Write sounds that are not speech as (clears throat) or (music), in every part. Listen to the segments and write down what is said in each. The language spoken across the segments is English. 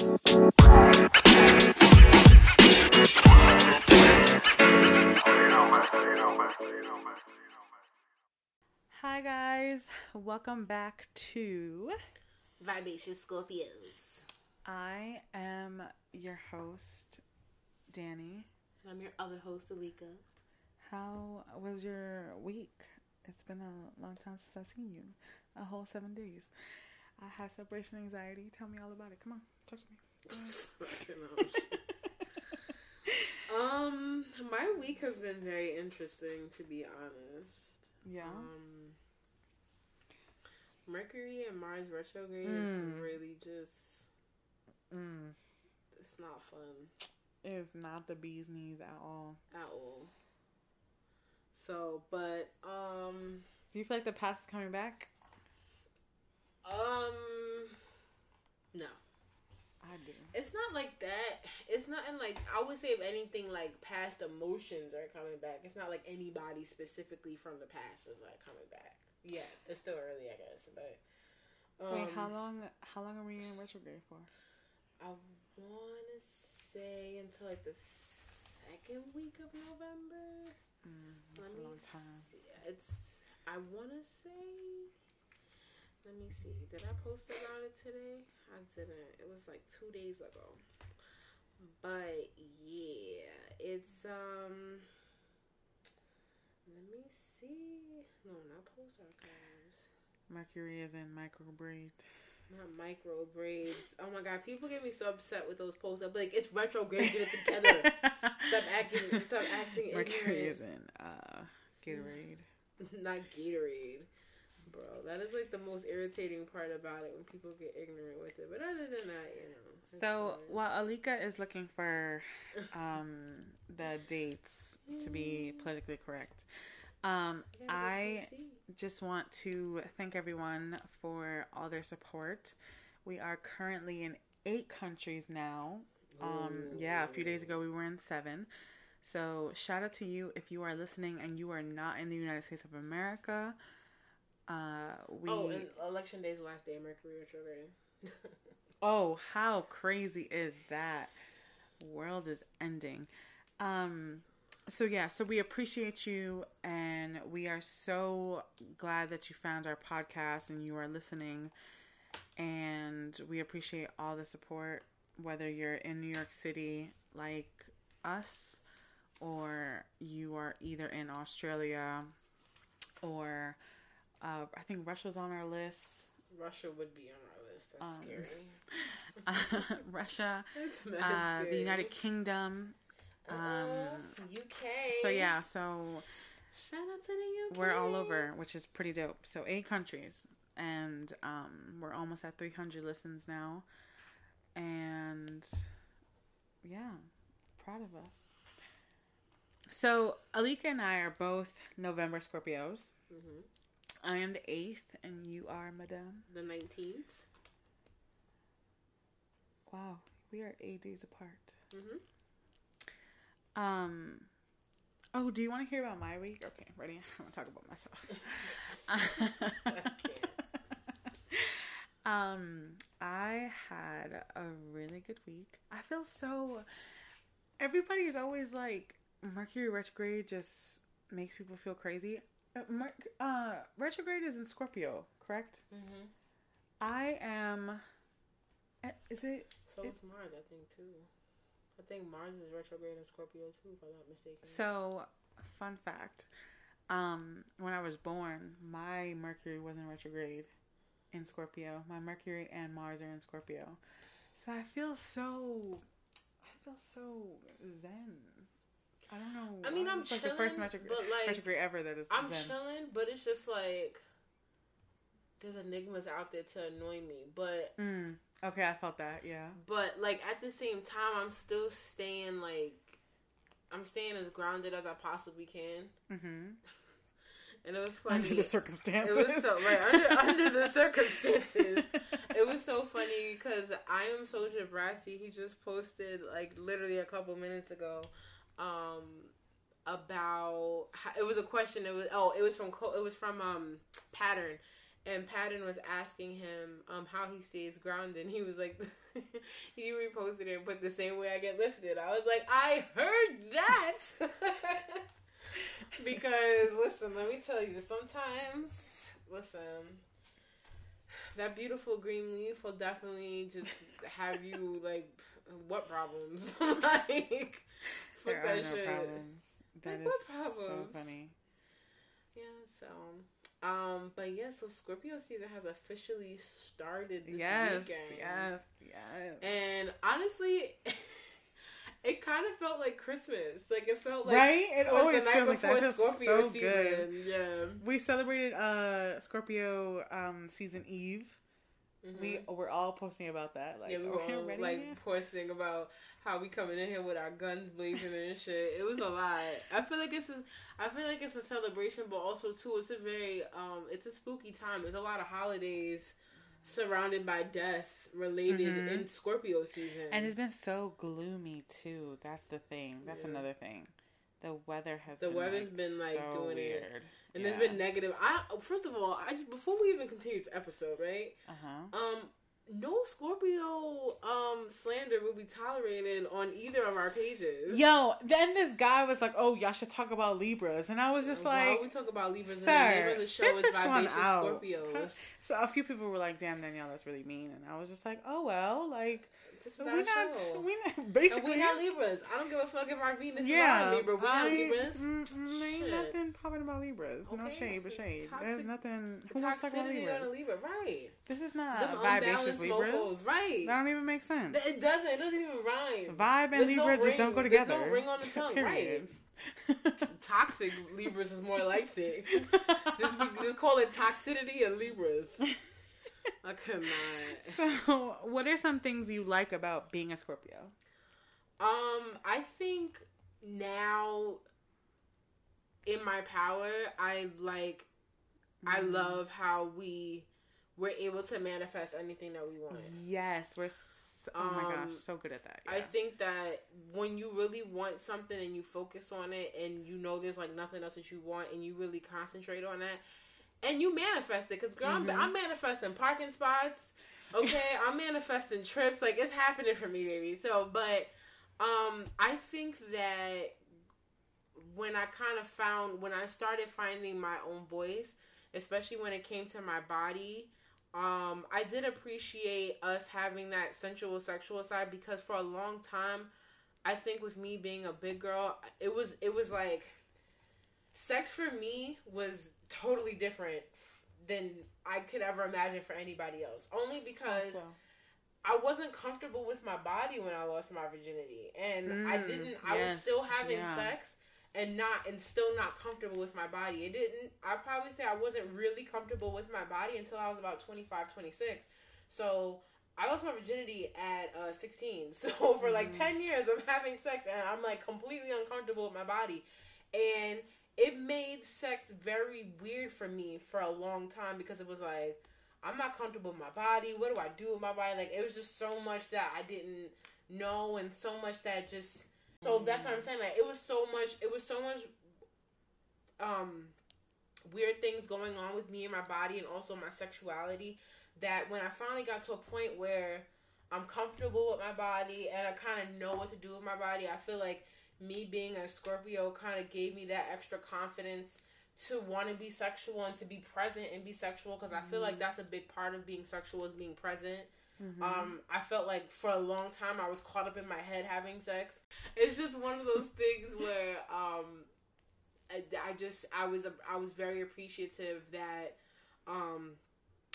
Hi guys, welcome back to Vivacious Scorpios. I am your host, Danny. And I'm your other host, Alika. How was your week? It's been a long time since I've seen you. A whole seven days. I have separation anxiety. Tell me all about it. Come on, talk to me. (laughs) (laughs) um, my week has been very interesting, to be honest. Yeah. Um, Mercury and Mars retrograde Mm. is really just Mm. it's not fun It's not the bee's knees at all. at all. So, but um, Do you feel like the past is coming back? um, no. I do. It's not like that. It's not in like I would say if anything like past emotions are coming back. It's not like anybody specifically from the past is like coming back. Yeah, it's still early, I guess. But um, Wait, how long? How long are we in retrograde for? I want to say until like the second week of November. Mm, Let that's a long time. see. It's I want to say. Let me see. Did I post about it today? I didn't. It was like two days ago. But yeah, it's um. Let me see. No, not post archives. Mercury is in micro braid. Not micro braids. Oh my god, people get me so upset with those posts. I'm like, it's retrograde. Get it together. Stop acting. Stop acting. (laughs) Mercury ignorant. is in uh, Gatorade. (laughs) not Gatorade. Bro, that is like the most irritating part about it when people get ignorant with it. But other than that, you know. So fine. while Alika is looking for (laughs) um, the dates to be politically correct, um, I just want to thank everyone for all their support. We are currently in eight countries now. Um, yeah, a few days ago we were in seven. So shout out to you if you are listening and you are not in the United States of America. Uh, we Oh, and election day is the last day of Mercury retrograde. (laughs) Oh, how crazy is that? World is ending. Um so yeah, so we appreciate you and we are so glad that you found our podcast and you are listening and we appreciate all the support whether you're in New York City like us or you are either in Australia or uh, I think Russia's on our list. Russia would be on our list. That's Um, scary. (laughs) Russia, (laughs) That's uh, the. United Kingdom. Um, UK. So yeah, so Shout out to the UK. we're all over, which is pretty dope. So eight countries, and um, we're almost at 300 listens now, and yeah, proud of us. So Alika and I are both November Scorpios. hmm I am the eighth, and you are Madame. The 19th. Wow, we are eight days apart. hmm Um. Oh, do you want to hear about my week? Okay, ready? (laughs) I'm gonna talk about myself. I (laughs) um, I had a really good week. I feel so. Everybody's always like Mercury retrograde just makes people feel crazy. Uh, Merc- uh, retrograde is in Scorpio, correct? hmm I am. eh, Is it So is Mars, I think, too. I think Mars is retrograde in Scorpio, too, if I'm not mistaken. So, fun fact. Um, when I was born, my Mercury was in retrograde in Scorpio. My Mercury and Mars are in Scorpio. So I feel so I feel so zen. I don't know. I mean, I'm it's like the first chilling, retrograde, but, like, retrograde ever that is I'm chilling, but it's just like there's enigmas out there to annoy me. But Mm, okay, I felt that. Yeah. but like at the same time, I'm still staying like I'm staying as grounded as I possibly can. Mm-hmm. (laughs) And it was funny. Under the circumstances. it was so right under, (laughs) under the circumstances. It was so funny because I am Soldier Brassy. He just posted like literally a couple minutes ago, um, about how, it was a question. It was oh, it was from it was from um Pattern, and Pattern was asking him um how he stays grounded. And he was like, (laughs) he reposted it, but the same way I get lifted. I was like, I heard that. (laughs) because listen, let me tell you, sometimes listen, that beautiful green leaf will definitely just have you like what problems? (laughs) like fuck there that no shit. Problems. That like, is so funny. Yeah, so um, but yeah, so Scorpio season has officially started this yes, weekend. Yes, yes. And honestly, (laughs) it kind of felt like Christmas. Like it felt like right. It always feels like that. Scorpio so season. Good. Yeah. We celebrated uh Scorpio um season Eve. Mm-hmm. We were all posting about that. Like, yeah, we were all like posting about how we coming in here with our guns blazing and shit. It was a lot. I feel like it's a, I feel like it's a celebration, but also too, it's a very, um, it's a spooky time. There's a lot of holidays surrounded by death related mm-hmm. in Scorpio season, and it's been so gloomy too. That's the thing. That's yeah. another thing. The weather has the been weather's like, been like so doing weird. it, and yeah. there's been negative. I first of all, I just before we even continue this episode, right? Uh huh. Um, no Scorpio um slander will be tolerated on either of our pages. Yo, then this guy was like, "Oh, y'all should talk about Libras," and I was just Why like, "We talk about Libras." Sir, and the name of the show is Vivacious Scorpios. (laughs) So a few people were like, "Damn, Danielle, that's really mean," and I was just like, "Oh well, like." This is we not, show. we not basically and we not Libras. I don't give a fuck if our Venus yeah, is not Libra. We I, not Libras. Mm, mm, ain't nothing popping about Libras. Okay. No shade, but shade. Toxic, There's nothing. Who wants to talk about Libras? On a Libra, right? This is not Them vivacious Libras, mofos, right? That don't even make sense. It doesn't. It doesn't even rhyme. Vibe and There's Libra no just don't go together. There's no ring on the tongue, right? (laughs) Toxic Libras is more like it. (laughs) just, just call it toxicity of Libras. (laughs) (laughs) I could not. So, what are some things you like about being a Scorpio? Um, I think now in my power, I like mm. I mm-hmm. love how we we're able to manifest anything that we want. Yes, we're so, oh my gosh, um, so good at that. Yeah. I think that when you really want something and you focus on it and you know there's like nothing else that you want and you really concentrate on that, and you manifest it because girl, mm-hmm. I'm, I'm manifesting parking spots. Okay, I'm manifesting trips. Like it's happening for me, baby. So, but um, I think that when I kind of found when I started finding my own voice, especially when it came to my body, um, I did appreciate us having that sensual sexual side because for a long time, I think with me being a big girl, it was it was like sex for me was totally different than I could ever imagine for anybody else. Only because. I wasn't comfortable with my body when I lost my virginity, and mm, I didn't. I yes, was still having yeah. sex and not and still not comfortable with my body. It didn't. I probably say I wasn't really comfortable with my body until I was about 25, 26. So I lost my virginity at uh, 16. (laughs) So for like mm. 10 years, I'm having sex and I'm like completely uncomfortable with my body. And it made sex very weird for me for a long time because it was like I'm not comfortable with my body. What do I do with my body? Like it was just so much that I didn't know and so much that just so that's what I'm saying. Like it was so much it was so much um weird things going on with me and my body and also my sexuality that when I finally got to a point where I'm comfortable with my body and I kind of know what to do with my body, I feel like me being a Scorpio kind of gave me that extra confidence to want to be sexual and to be present and be sexual because. I feel like mm-hmm. that's a big part of being sexual is being present. Mm-hmm. Um, I felt like for a long time I was caught up in my head having sex. It's just one of those things where um, I, I, just I was I was very appreciative that um,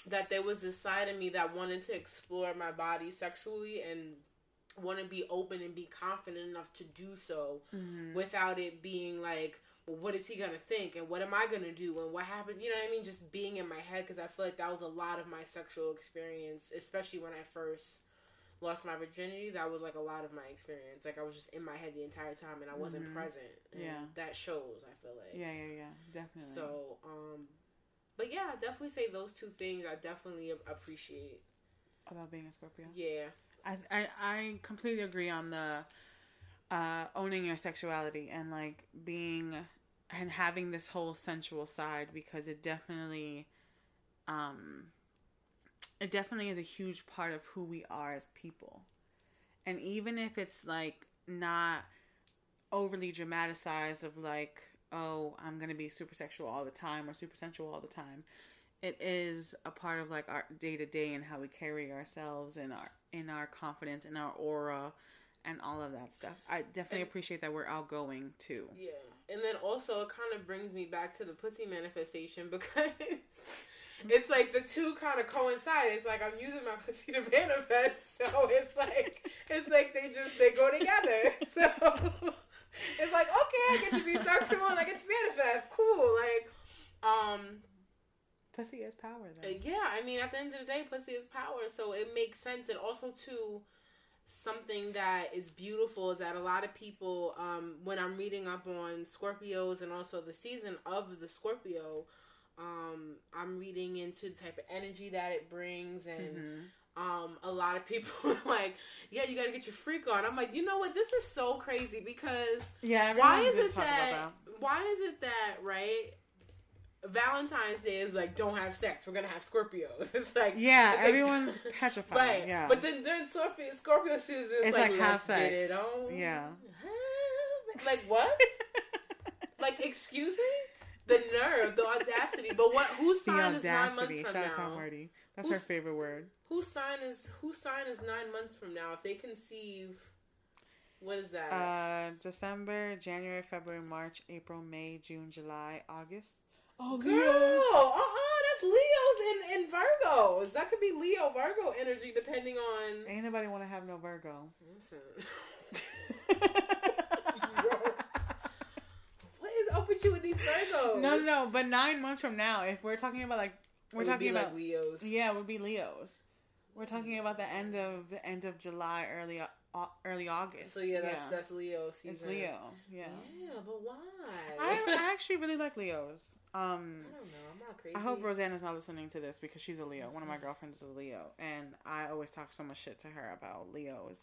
that there was this side of me that wanted to explore my body sexually and want to be open and be confident enough to do so mm-hmm. without it being like well, what is he gonna think and what am I gonna do and what happened? You know what I mean? Just being in my head because I feel like that was a lot of my sexual experience, especially when I first lost my virginity. That was like a lot of my experience. Like I was just in my head the entire time and I wasn't mm-hmm. present. yeah, that shows. I feel like. Yeah, yeah, yeah, definitely. So, um, but yeah, I definitely say those two things. I definitely appreciate about being a Scorpio. Yeah, I, I, completely agree on the uh, owning your sexuality and like being and having this whole sensual side because it definitely um it definitely is a huge part of who we are as people. And even if it's like not overly dramatized of like, oh, I'm gonna be super sexual all the time or super sensual all the time. It is a part of like our day to day and how we carry ourselves and our in our confidence and our aura and all of that stuff. I definitely And- appreciate that we're outgoing too. Yeah. And then also it kind of brings me back to the pussy manifestation (laughs) because it's like the two kind of coincide. It's like I'm using my pussy to manifest, (laughs) so it's like it's like they just they go together. (laughs) So it's like okay, I get to be sexual and I get to manifest. Cool. Like um Pussy is power though. yeah, I mean, at the end of the day, pussy is power, so it makes sense. And also, too, something that is beautiful is that a lot of people, um, when I'm reading up on Scorpios and also the season of the Scorpio, um, I'm reading into the type of energy that it brings, and Mhm. um, a lot of people (laughs) are like, "Yeah, you got to get your freak on." I'm like, you know what? This is so crazy because Yeah. why is it about that, why is it that right valentine's day is like don't have sex we're gonna have scorpios (laughs) it's like Yeah, it's like- everyone's (laughs) petrified. right Yeah. but then during scorpio, scorpio season it's, It's like, like let's half get sex. it on. Yeah. like what (laughs) like excuse me the nerve the audacity but what whose sign is nine months from Shout now Marty. That's her Who's- favorite word. whose sign is whose sign is nine months from now if they conceive what is that Uh, December, January, February, March, April, May, June, July, August. Oh, Girl, Leos. uh-uh, that's Leos and, and Virgos. That could be Leo Virgo energy depending on. Ain't nobody want to have no Virgo. Listen, (laughs) (laughs) what is up with you with these Virgos? no, no, no. But nine months from now, if we're talking about like, we're talking about like Leos. yeah, it would be Leos. We're talking mm. about the end of the end of July, early Au- early August. So yeah, that's that's Leo season. it's Leo. Yeah. Yeah, but why? I, I actually really like Leos. Um, I don't know. I'm not crazy. I hope Rosanna's not listening to this because she's a Leo. One of my girlfriends is a Leo, and I always talk so much shit to her about Leos.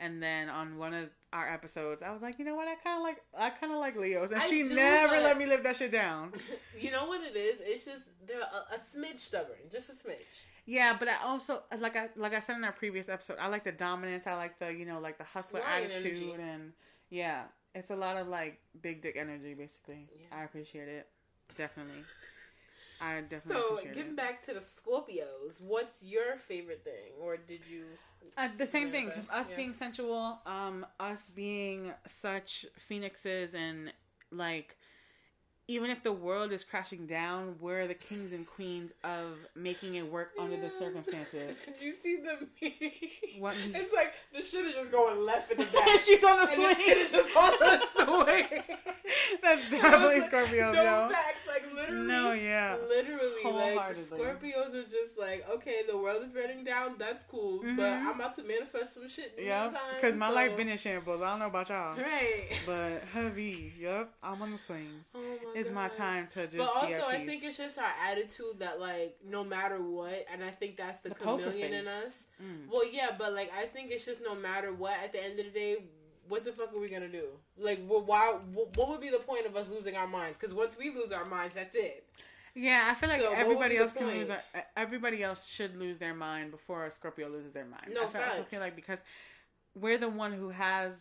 And then on one of our episodes, I was like, you know what? I kind of like, I kind of like Leos, and I she do, never let me live that shit down. (laughs) you know what it is? It's just they're a, a smidge stubborn, just a smidge. Yeah, but I also like I like I said in our previous episode, I like the dominance. I like the you know like the hustler Lion attitude, energy. and yeah, it's a lot of like big dick energy, basically. Yeah. I appreciate it, definitely. I definitely So getting back to the Scorpios, what's your favorite thing, or did you? Uh, the same thing. Manifest, Us yeah. being sensual, um, us being such phoenixes, and like, even if the world is crashing down, we're the kings and queens of making it work under the circumstances. (laughs) Did you see the meme? What (laughs) meme? It's like the shit is just going left in the (laughs) back. She's on the and swing. It's just on the swing. That's definitely like, Scorpio, no yo. facts, literally. No, yeah. Literally, like. Scorpios are just like, okay, the world is burning down. That's cool, but Mhm. I'm about to manifest some shit. Yeah, because my so- life been in shambles. I don't know about y'all, right. but heavy. Yep, I'm on the swings. Oh my It's my time to just. But also, I think it's just our attitude that, like, no matter what, and I think that's the, The chameleon in us. Mm. Well, yeah, but like, I think it's just no matter what. At the end of the day, what the fuck are we gonna do? Like, wh- why? wh- What would be the point of us losing our minds? Because once we lose our minds, that's it. Yeah, I feel like So, everybody else can lose. Their, everybody else should lose their mind before a Scorpio loses their mind. No, I feel, also feel like because we're the one who has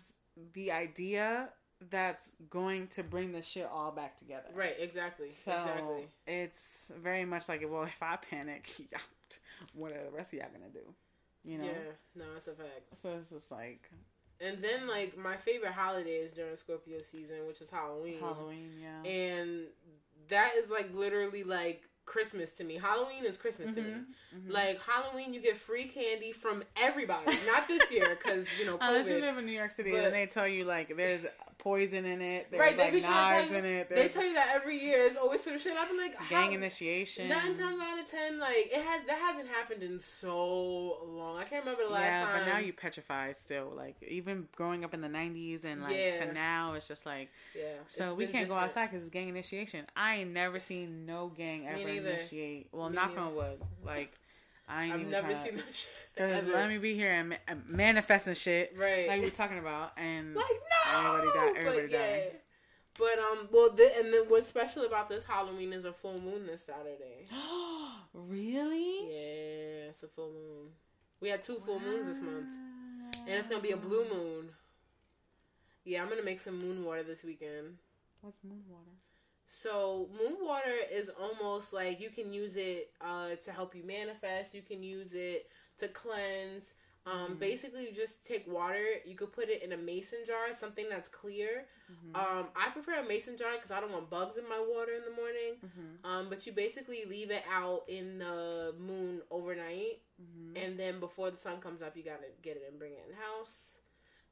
the idea that's going to bring the shit all back together. Right? Exactly. So exactly. it's very much like, well, if I panic, (laughs) what are the rest of y'all gonna do? You know. Yeah. No, it's a fact. So it's just like And then, like, my favorite holiday is during Scorpio season, which is Halloween. Halloween, yeah. And that is like literally like Christmas to me. Halloween is Christmas to me. Mhm, mhm. Like Halloween, you get free candy from everybody. Not this year because you know (laughs) Unless you live in New York City But- and they tell you like there's poison in it, there's Right, they like be trying knives to tell in you. it, They tell you that every year. It's always some shit. I've been like, gang how, initiation. nine times out of ten, like it has that hasn't happened in so long. I can't remember the last yeah, time. but now you petrified still. Like even growing up in the '90s and like Yeah. to now, it's just like yeah. so we can't go outside because it's gang initiation. I ain't never seen no gang ever initiate. Well, Me knock neither. on wood. Like I ain't I've never seen that (laughs) shit. Cause let me be here and ma- manifesting shit right. like we're talking about and Like no, Everybody died- everybody but yeah. died. But um, well, th- and then what's special about this Halloween is a full moon this Saturday. (gasps) really? Yeah, it's a full moon. We had two full moons this month, and it's gonna be a blue moon. Yeah, I'm gonna make some moon water this weekend. What's moon water? So moon water is almost like you can use it uh, to help you manifest. You can use it to cleanse. Um, Mhm. Basically, you just take water. You could put it in a mason jar, something that's clear. Mm-hmm. Um, I prefer a mason jar because I don't want bugs in my water in the morning. mm-hmm. Um, but you basically leave it out in the moon overnight, Mm-hmm. and then before the sun comes up, you gotta get it and bring it in the house.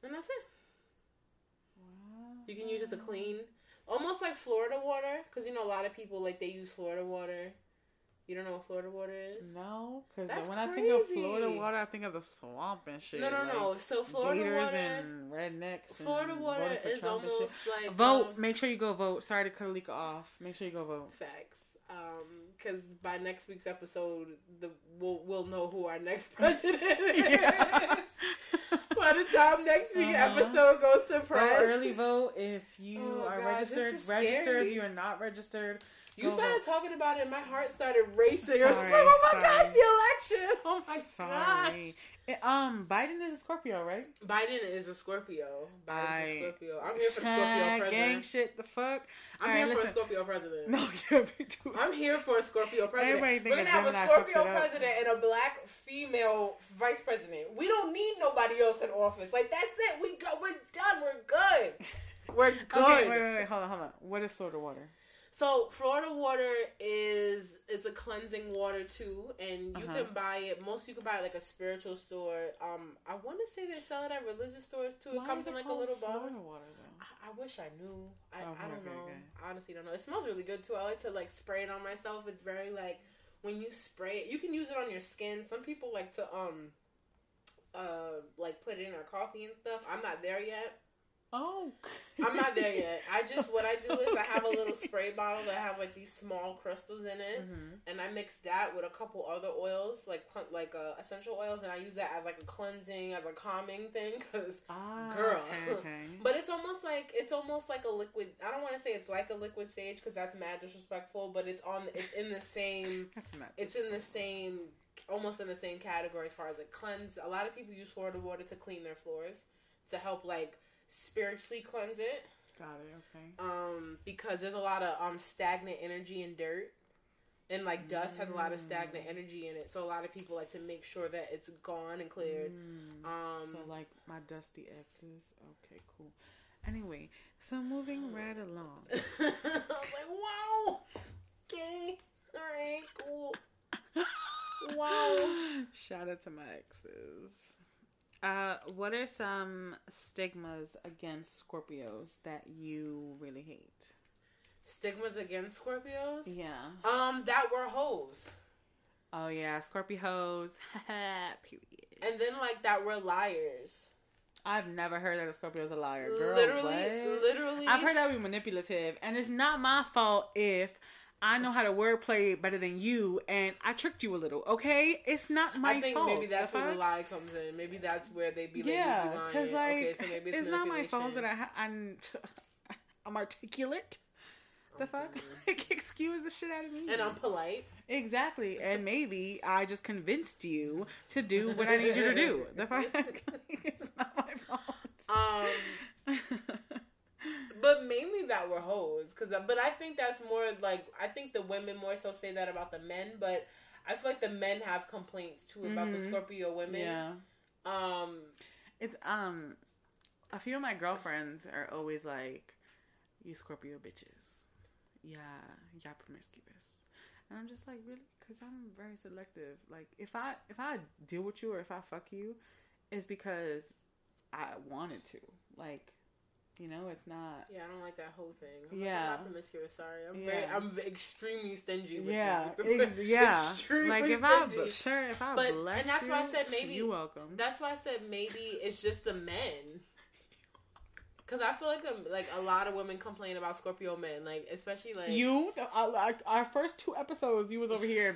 And that's it. Wow. You can use it to clean, almost like Florida water, because you know a lot of people like they use Florida water. You don't know what Florida water is? No, because when I think of. Florida water, I think of the swamp and shit. No, no, like no. So Florida water, and rednecks. Florida and water is Trump almost like Vote. um, Make sure you go vote. Sorry to cut Alika off. Make sure you go vote. facts. Because by next week's episode, the we'll we'll know who our next (laughs) president (laughs) is. Yeah. By the time next week's Uh-huh. episode goes to press. Go press, early vote if you Oh, are God, this registered. is Registered. scary. If you are not registered, you go started talking about it, and my heart started racing. I was like, oh my sorry. gosh, the election! Oh my gosh. Sorry. Eh, Um, Biden is a Scorpio, right? Biden is a Scorpio. Biden's Right. a Scorpio. I'm here for the Scorpio president. Gang shit. The fuck. I'm Alright, here for a. Scorpio president. No, (laughs) me too. I'm here for a Scorpio president. Everybody We're gonna have a Scorpio fucks it up. president and a black female vice president. We don't need nobody else in office. Like that's it. We go. We're done. We're good. (laughs) We're good. Okay, wait, wait, wait. Hold on, hold on. What is Florida water? So Florida water is is a cleansing water too, and you Uh-huh. can buy it. Most you can buy it like a spiritual store. Um, I want to say they sell it at religious stores too. Why it comes is in like a little bottle. Florida water though. I, I wish I knew. I, Okay, I don't okay, know. okay. I honestly don't know. It smells really good too. I like to like spray it on myself. It's very like when you spray it, you can use it on your skin. Some people like to um uh like put it in their coffee and stuff. I'm not there yet. Oh, I'm not there yet. I just what I do is I have a little spray bottle that have like these small crystals in it, Mhm. and I mix that with a couple other oils like like uh, essential oils, and I use that as like a cleansing, as a calming thing. Cause Ah, Girl. Okay, (laughs) okay. but it's almost like it's almost like a liquid. I don't want to say it's like a liquid sage because that's mad disrespectful, but it's on it's in the same (laughs) That's mad. it's in the same almost in the same category as far as like cleanse. A lot of people use Florida water to clean their floors to help like spiritually cleanse it. Got it. Okay. um, because there's a lot of um stagnant energy and dirt, and like dust has a lot of stagnant Mm. energy in it. So a lot of people like to make sure that it's gone and cleared. Mm. Um, so like my dusty exes. Okay, cool. Anyway, so moving (sighs) right along. (laughs) I was like, whoa, okay, all right, cool. (laughs) Wow. Shout out to my exes. Uh, what are some stigmas against Scorpios that you really hate? Stigmas against Scorpios. Yeah. Um, that were hoes, Oh yeah, Scorpio hoes. (laughs) Period. and then like that were liars. I've never heard that a Scorpio is a liar. Girl, literally, what? literally. I've heard that be manipulative, and it's not my fault if I know how to wordplay better than you, and I tricked you a little. Okay, it's not my fault. I think fault. maybe that's where the lie comes in. Maybe that's where they be like, yeah, you be lying. because like okay, so maybe it's, it's not my fault that. I ha- I'm (laughs) I'm articulate. The fuck, like excuse the shit out of me. And I'm polite. exactly, and maybe I just convinced you to do what I need you to do. (laughs) The fuck, (laughs) it's not my fault. Um, but mainly that were hoes. Cause, but I think that's more like I think the women more so say that about the men, but I feel like the men have complaints too about the Mhm. Scorpio women. yeah. Um, It's um a few of my girlfriends are always like, You Scorpio bitches. Yeah, yeah promiscuous. And I'm just like, really? Because I'm very selective. Like if I if I deal with you or if I fuck you, it's because I wanted to. Like, you know, it's not yeah, I don't like that whole thing. I'm Yeah. like, I'm not promiscuous. Sorry, I'm very, I'm extremely stingy. With yeah, ex- (laughs) yeah. Extremely Like if I stingy. sure if I But- bless and that's you, why I said maybe- You're welcome. That's why I said maybe it's just the men. (laughs) Cause I feel like the, like a lot of women complain about Scorpio men, like especially like You, uh, like our first two episodes, you was over here,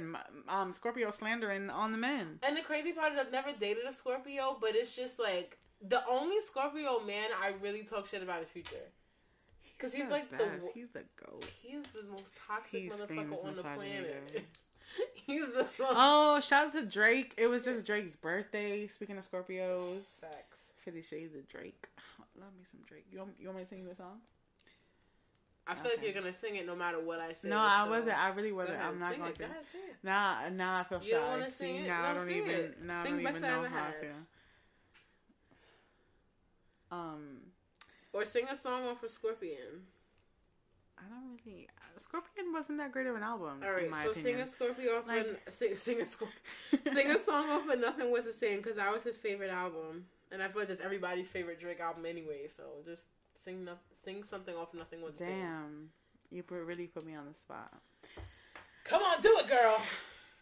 um, Scorpio slandering on the men. And the crazy part is I've never dated a Scorpio, but it's just like the only Scorpio man I really talk shit about is Future. Because he's, the like the best. wo- he's the goat. he's the most toxic He screams motherfucker on the planet. (laughs) he's the most Oh, shout out to Drake. It was just Drake's birthday. Speaking of Scorpios, sex. Fifty Shades of Drake. (sighs) Love me some Drake. You want, you want me to sing you a song? I feel like you're gonna sing it no matter what I say. no, I wasn't. I really wasn't. ahead, I'm not going it. to. Go ahead, sing it. Nah, nah, I feel You don't shy. wanna See, sing it? now No, I don't sing even. it. Now I Sing don't Best even I know how I Had. feel. Um, Or sing a song off of Scorpion. I don't really. Scorpion wasn't that great of an album. All right, so opinion. sing a Scorpio off Like- of, sing, sing a Scorpio. sing a song off of Nothing Was the Same because that was his favorite album, and I feel like that's everybody's favorite Drake album anyway. So just sing no, sing something off Nothing Was the Same. Damn, you put, really put me on the spot. Come on, do it, girl.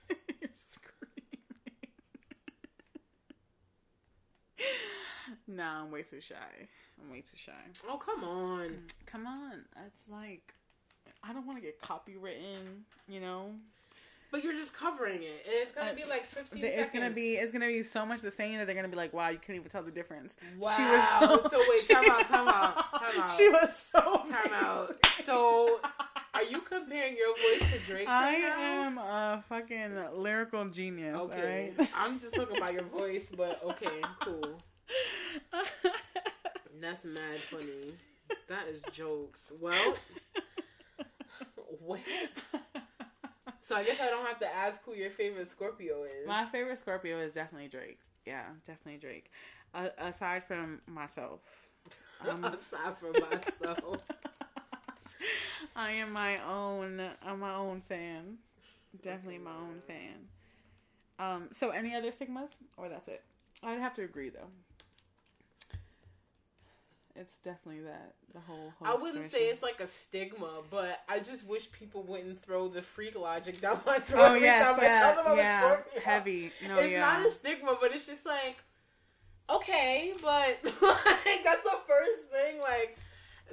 (laughs) Nah, I'm way too shy. I'm way too shy. Oh come on. Come on, it's like I don't want to get copywritten. You know, But you're just covering it, and it's gonna be Uh, like 15 it's seconds. gonna be it's gonna be so much the same that they're gonna be like, wow, you couldn't even tell the difference. Wow. She was so. So wait, time (laughs) out, time out, time out. She was so. Time out. So, Are you comparing your voice to Drake's I now? am a fucking lyrical genius. Okay. Right. I'm just talking about your voice, but okay, cool. That's mad funny. That is jokes. Well. So I guess I don't have to ask who your favorite Scorpio is. My favorite Scorpio is definitely Drake. Yeah, definitely Drake. Uh, aside from myself, (laughs) um, Aside from myself. (laughs) I am my own. I'm my own fan. Definitely my own fan. Um. So, any other stigmas, or that's it? I'd have to agree though. It's definitely that the whole. whole I wouldn't say it's like a stigma, but I just wish people wouldn't throw the freak logic down my oh, throat Oh yes, time I yeah, tell them I'm a yeah, heavy. No, it's yeah. not a stigma, but it's just like, okay, but (laughs) like that's the first thing. Like,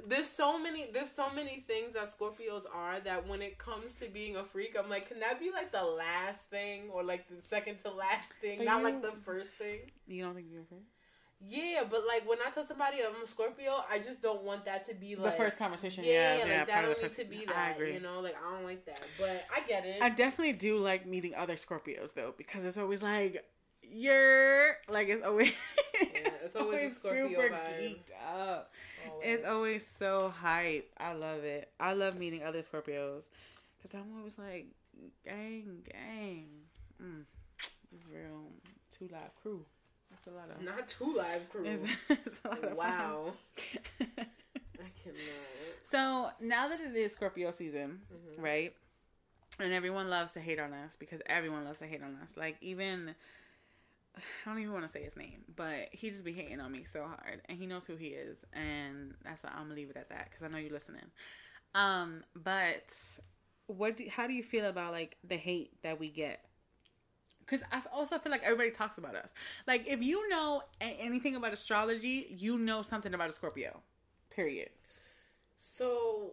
there's so many, there's so many things that Scorpios are that when it comes to being a freak, I'm like, can that be like the last thing or like the second to last thing, But not you- like the first thing? You don't think you're afraid? Yeah, but like when I tell somebody I'm a Scorpio, I just don't want that to be like the first conversation, Yeah, yeah, like yeah, that part don't need to be that. You know, like I don't like that, but I get it. I definitely do like meeting other Scorpios though, because it's always like you're like it's always (laughs) it's always a Scorpio super vibe. geeked up. Always. It's always so hype. I love it. I love meeting other Scorpios because I'm always like gang, gang. Mm, it's real. Two live crew. (laughs) It's a lot of. not too live crew. It's, it's a lot of wow. (laughs) I cannot. so now that it is Scorpio season, Mhm. right? And everyone loves to hate on us because everyone loves to hate on us. Like even I don't even want to say his name, but he just be hating on me so hard, and he knows who he is, and that's why I'm gonna leave it at that because I know you're listening. Um, but what? Do, how do you feel about like the hate that we get? Because I also feel like everybody talks about us. Like if you know anything about astrology, you know something about a Scorpio. Period. So,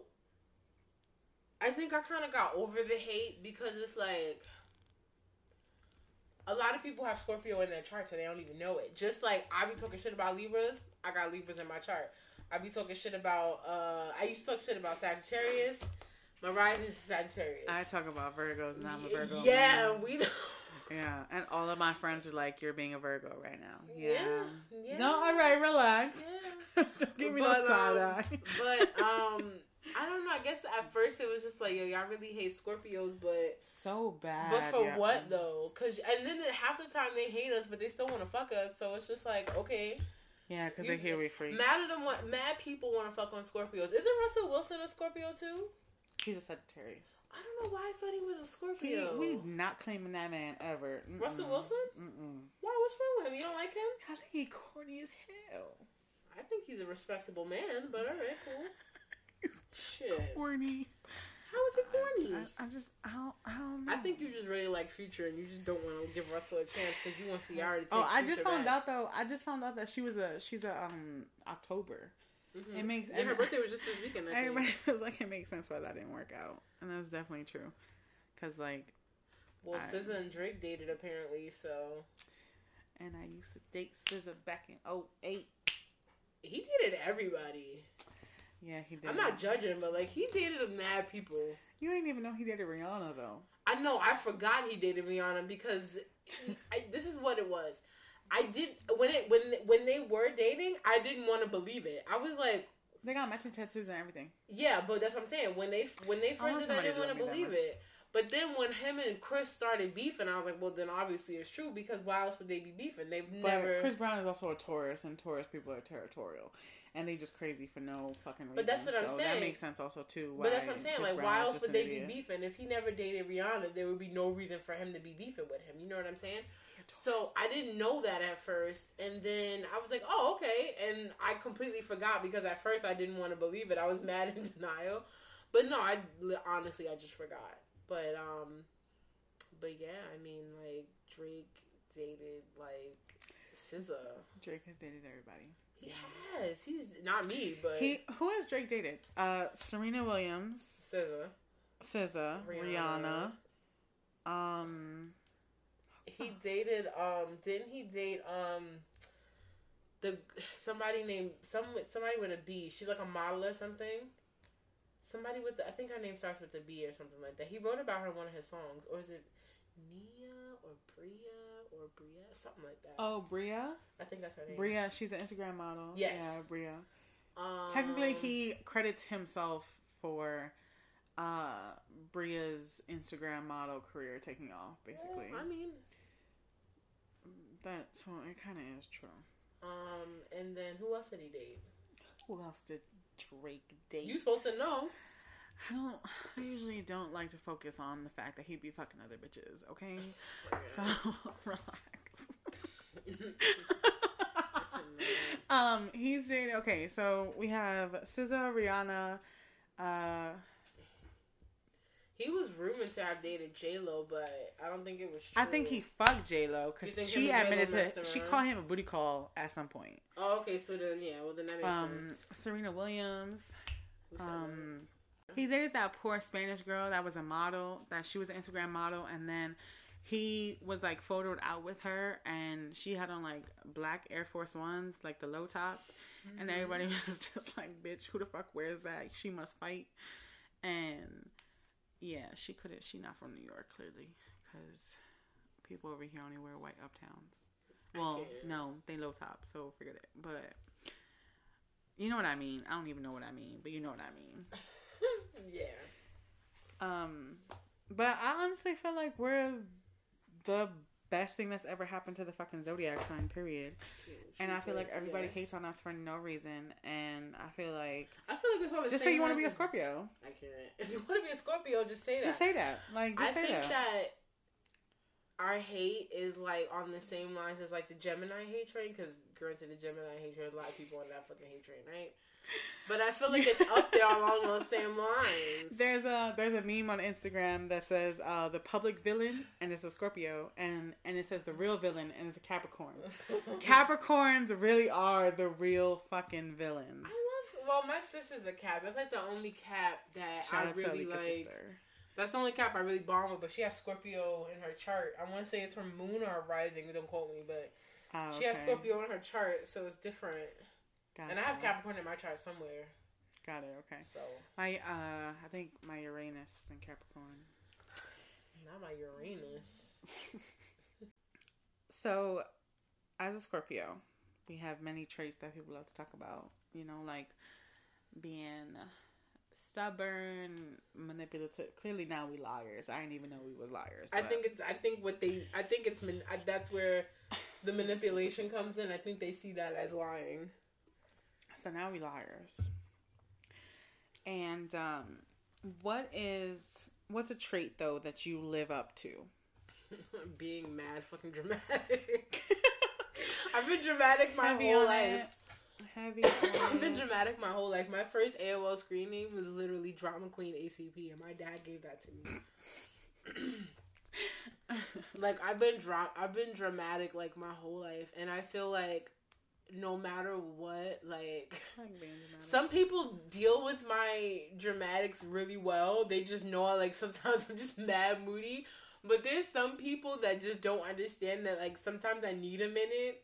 I think I kind of got over the hate because it's like a lot of people have Scorpio in their charts and they don't even know it. Just like I be talking shit about Libras, I got Libras in my chart. I be talking shit about. uh I used to talk shit about Sagittarius. My rising is Sagittarius. I talk about Virgos and I'm a Virgo. Yeah, woman. we know. Yeah, and all of my friends are like, "You're being a Virgo right now." Yeah, Yeah. yeah. No, all right, relax. Yeah. (laughs) Don't give me But, no side um, eye. But (laughs) um, I don't know. I guess at first it was just like, yo, y'all really hate Scorpios, but so bad. but for yeah. what though? Cause and then half the time they hate us, but they still want to fuck us. So it's just like, okay, Yeah, because they hear we freak. mad at them. Mad people want to fuck on Scorpios. Isn't Russell Wilson a Scorpio too? He's a Sagittarius. I don't know why I thought he was a He, Scorpio. we not claiming that man ever. Mm-mm. Russell Wilson? Mm-mm. Why? What's wrong with him? You don't like him? I think he corny as hell. I think he's a respectable man, but all right, cool. (laughs) Shit. Corny. How is he corny? I, I just, I don't, I don't know. I think you just really like Future and you just don't want to give Russell a chance because you want Ciara to take Oh, I just found back. out though. I just found out that she was a, she's a um October. Mhm. It makes Yeah, her birthday was just this weekend. I think. Everybody (laughs) was like, it makes sense why that didn't work out, and that's definitely true. Cause like, Well, I- SZA and Drake dated apparently, so and I used to date SZA back in 08. he dated everybody. Yeah, he did. I'm not judging, but like he dated mad people. You didn't even know he dated Rihanna though. I know. I forgot he dated Rihanna because I, this is what it was. I did when it when when they were dating. I didn't want to believe it. I was like, They got matching tattoos and everything. yeah, but that's what I'm saying. When they when they first did, I didn't want to love me that believe it. But then when him and Chris started beefing, I was like, well, then obviously it's true because why else would they be beefing? They've But never. Chris Brown is also a Taurus, and Taurus people are territorial, and they just crazy for no fucking reason. But that's what I'm so saying. That makes sense also too. but that's what I'm saying. Chris Like, Brown why else would they idiot. be beefing? If he never dated Rihanna, there would be no reason for him to be beefing with him. You know what I'm saying? So I didn't know that at first, and then I was like, "Oh, okay," and I completely forgot because at first I didn't want to believe it. I was (laughs) mad in denial, but no, I honestly I just forgot. But um, but yeah, I mean, like Drake dated like SZA. Drake has dated everybody. He has. He's not me, but He who has Drake dated? Uh, Serena Williams, SZA. SZA, Rihanna. Rihanna. Um, He dated um didn't he date um the somebody named some somebody with a B. She's like a model or something. Somebody with the I think her name starts with a B or something like that. He wrote about her in one of his songs. Or is it Nia or Bria or Bria? Something like that. oh Bria, I think that's her name. Bria, she's an Instagram model. Yes. yeah, Bria. Um, Technically, he credits himself for uh Bria's Instagram model career taking off. Basically, I mean, that so it kind of is true. um, and then who else did he date? Who else did Drake date? You supposed to know. I don't. I usually don't like to focus on the fact that he'd be fucking other bitches. Okay, (laughs) so (laughs) relax. (laughs) um, he's dating. Okay, so we have SZA, Rihanna. Uh, He was rumored to have dated J Lo, but I don't think it was true. I think he fucked J Lo because she him and J.Lo admitted to she called him a booty call at some point. Oh, okay. So then, yeah. Well, then that makes Um, sense. Serena Williams. Um, he dated that poor Spanish girl that was a model. That she was an Instagram model, and then he was like photoed out with her, and she had on like black Air Force Ones, like the low tops, Mm-hmm. and everybody (laughs) was just like, "Bitch, who the fuck wears that? She must fight." And yeah, she couldn't. She not from New York, clearly, because people over here only wear white uptowns. Well, no, they low top, so forget it. But you know what I mean. I don't even know what I mean, but you know what I mean. (laughs) yeah. Um, but I honestly feel like we're the best thing that's ever happened to the fucking zodiac sign. Period. And I feel like everybody Yes. hates on us for no reason. And I feel like I feel like all the just say you want to be a Scorpio. I can't. (laughs) If you want to be a Scorpio, just say that. Just say that. Like just I say think that. that. our hate is like on the same lines as like the Gemini hate train. Because granted, the Gemini hate train, a lot of people on that fucking hate train, right? But I feel like it's up (laughs) there along those same lines. There's a there's a meme on Instagram that says uh, the public villain and it's a Scorpio and and it says the real villain and it's a Capricorn. (laughs) Capricorns really are the real fucking villains. I love. Well, my sister's a cap. That's like the only cap that Shout I really like. sister. That's the only cap I really bond with. But she has Scorpio in her chart. I want to say it's her moon or rising. Don't quote me, but Oh, she has. Scorpio in her chart, so it's different. Got And I have. Capricorn in my chart somewhere. Got it. Okay. So My uh, I think my Uranus is in Capricorn. not my Uranus. (laughs) So, as a Scorpio, we have many traits that people love to talk about. You know, like being stubborn, manipulative. Clearly, now we liars. I didn't even know we was liars. I think it's. I think what they. I think it's. I, that's where the manipulation comes in. I think they see that as lying. So. Now we liars. And um, what is what's a trait though that you live up to? (laughs) Being mad, fucking dramatic. (laughs) I've been dramatic my Heavy whole life. it. Heavy. (laughs) I've been dramatic my whole life. My first AOL screen name was literally Drama Queen ACP, and my dad gave that to me. (coughs) like I've been dra- I've been dramatic like my whole life, and I feel like no matter what, like I (laughs) like being dramatic. some people deal with my dramatics really well. They just know I like (laughs) sometimes I'm just mad moody. But there's some people that just don't understand that like sometimes I need a minute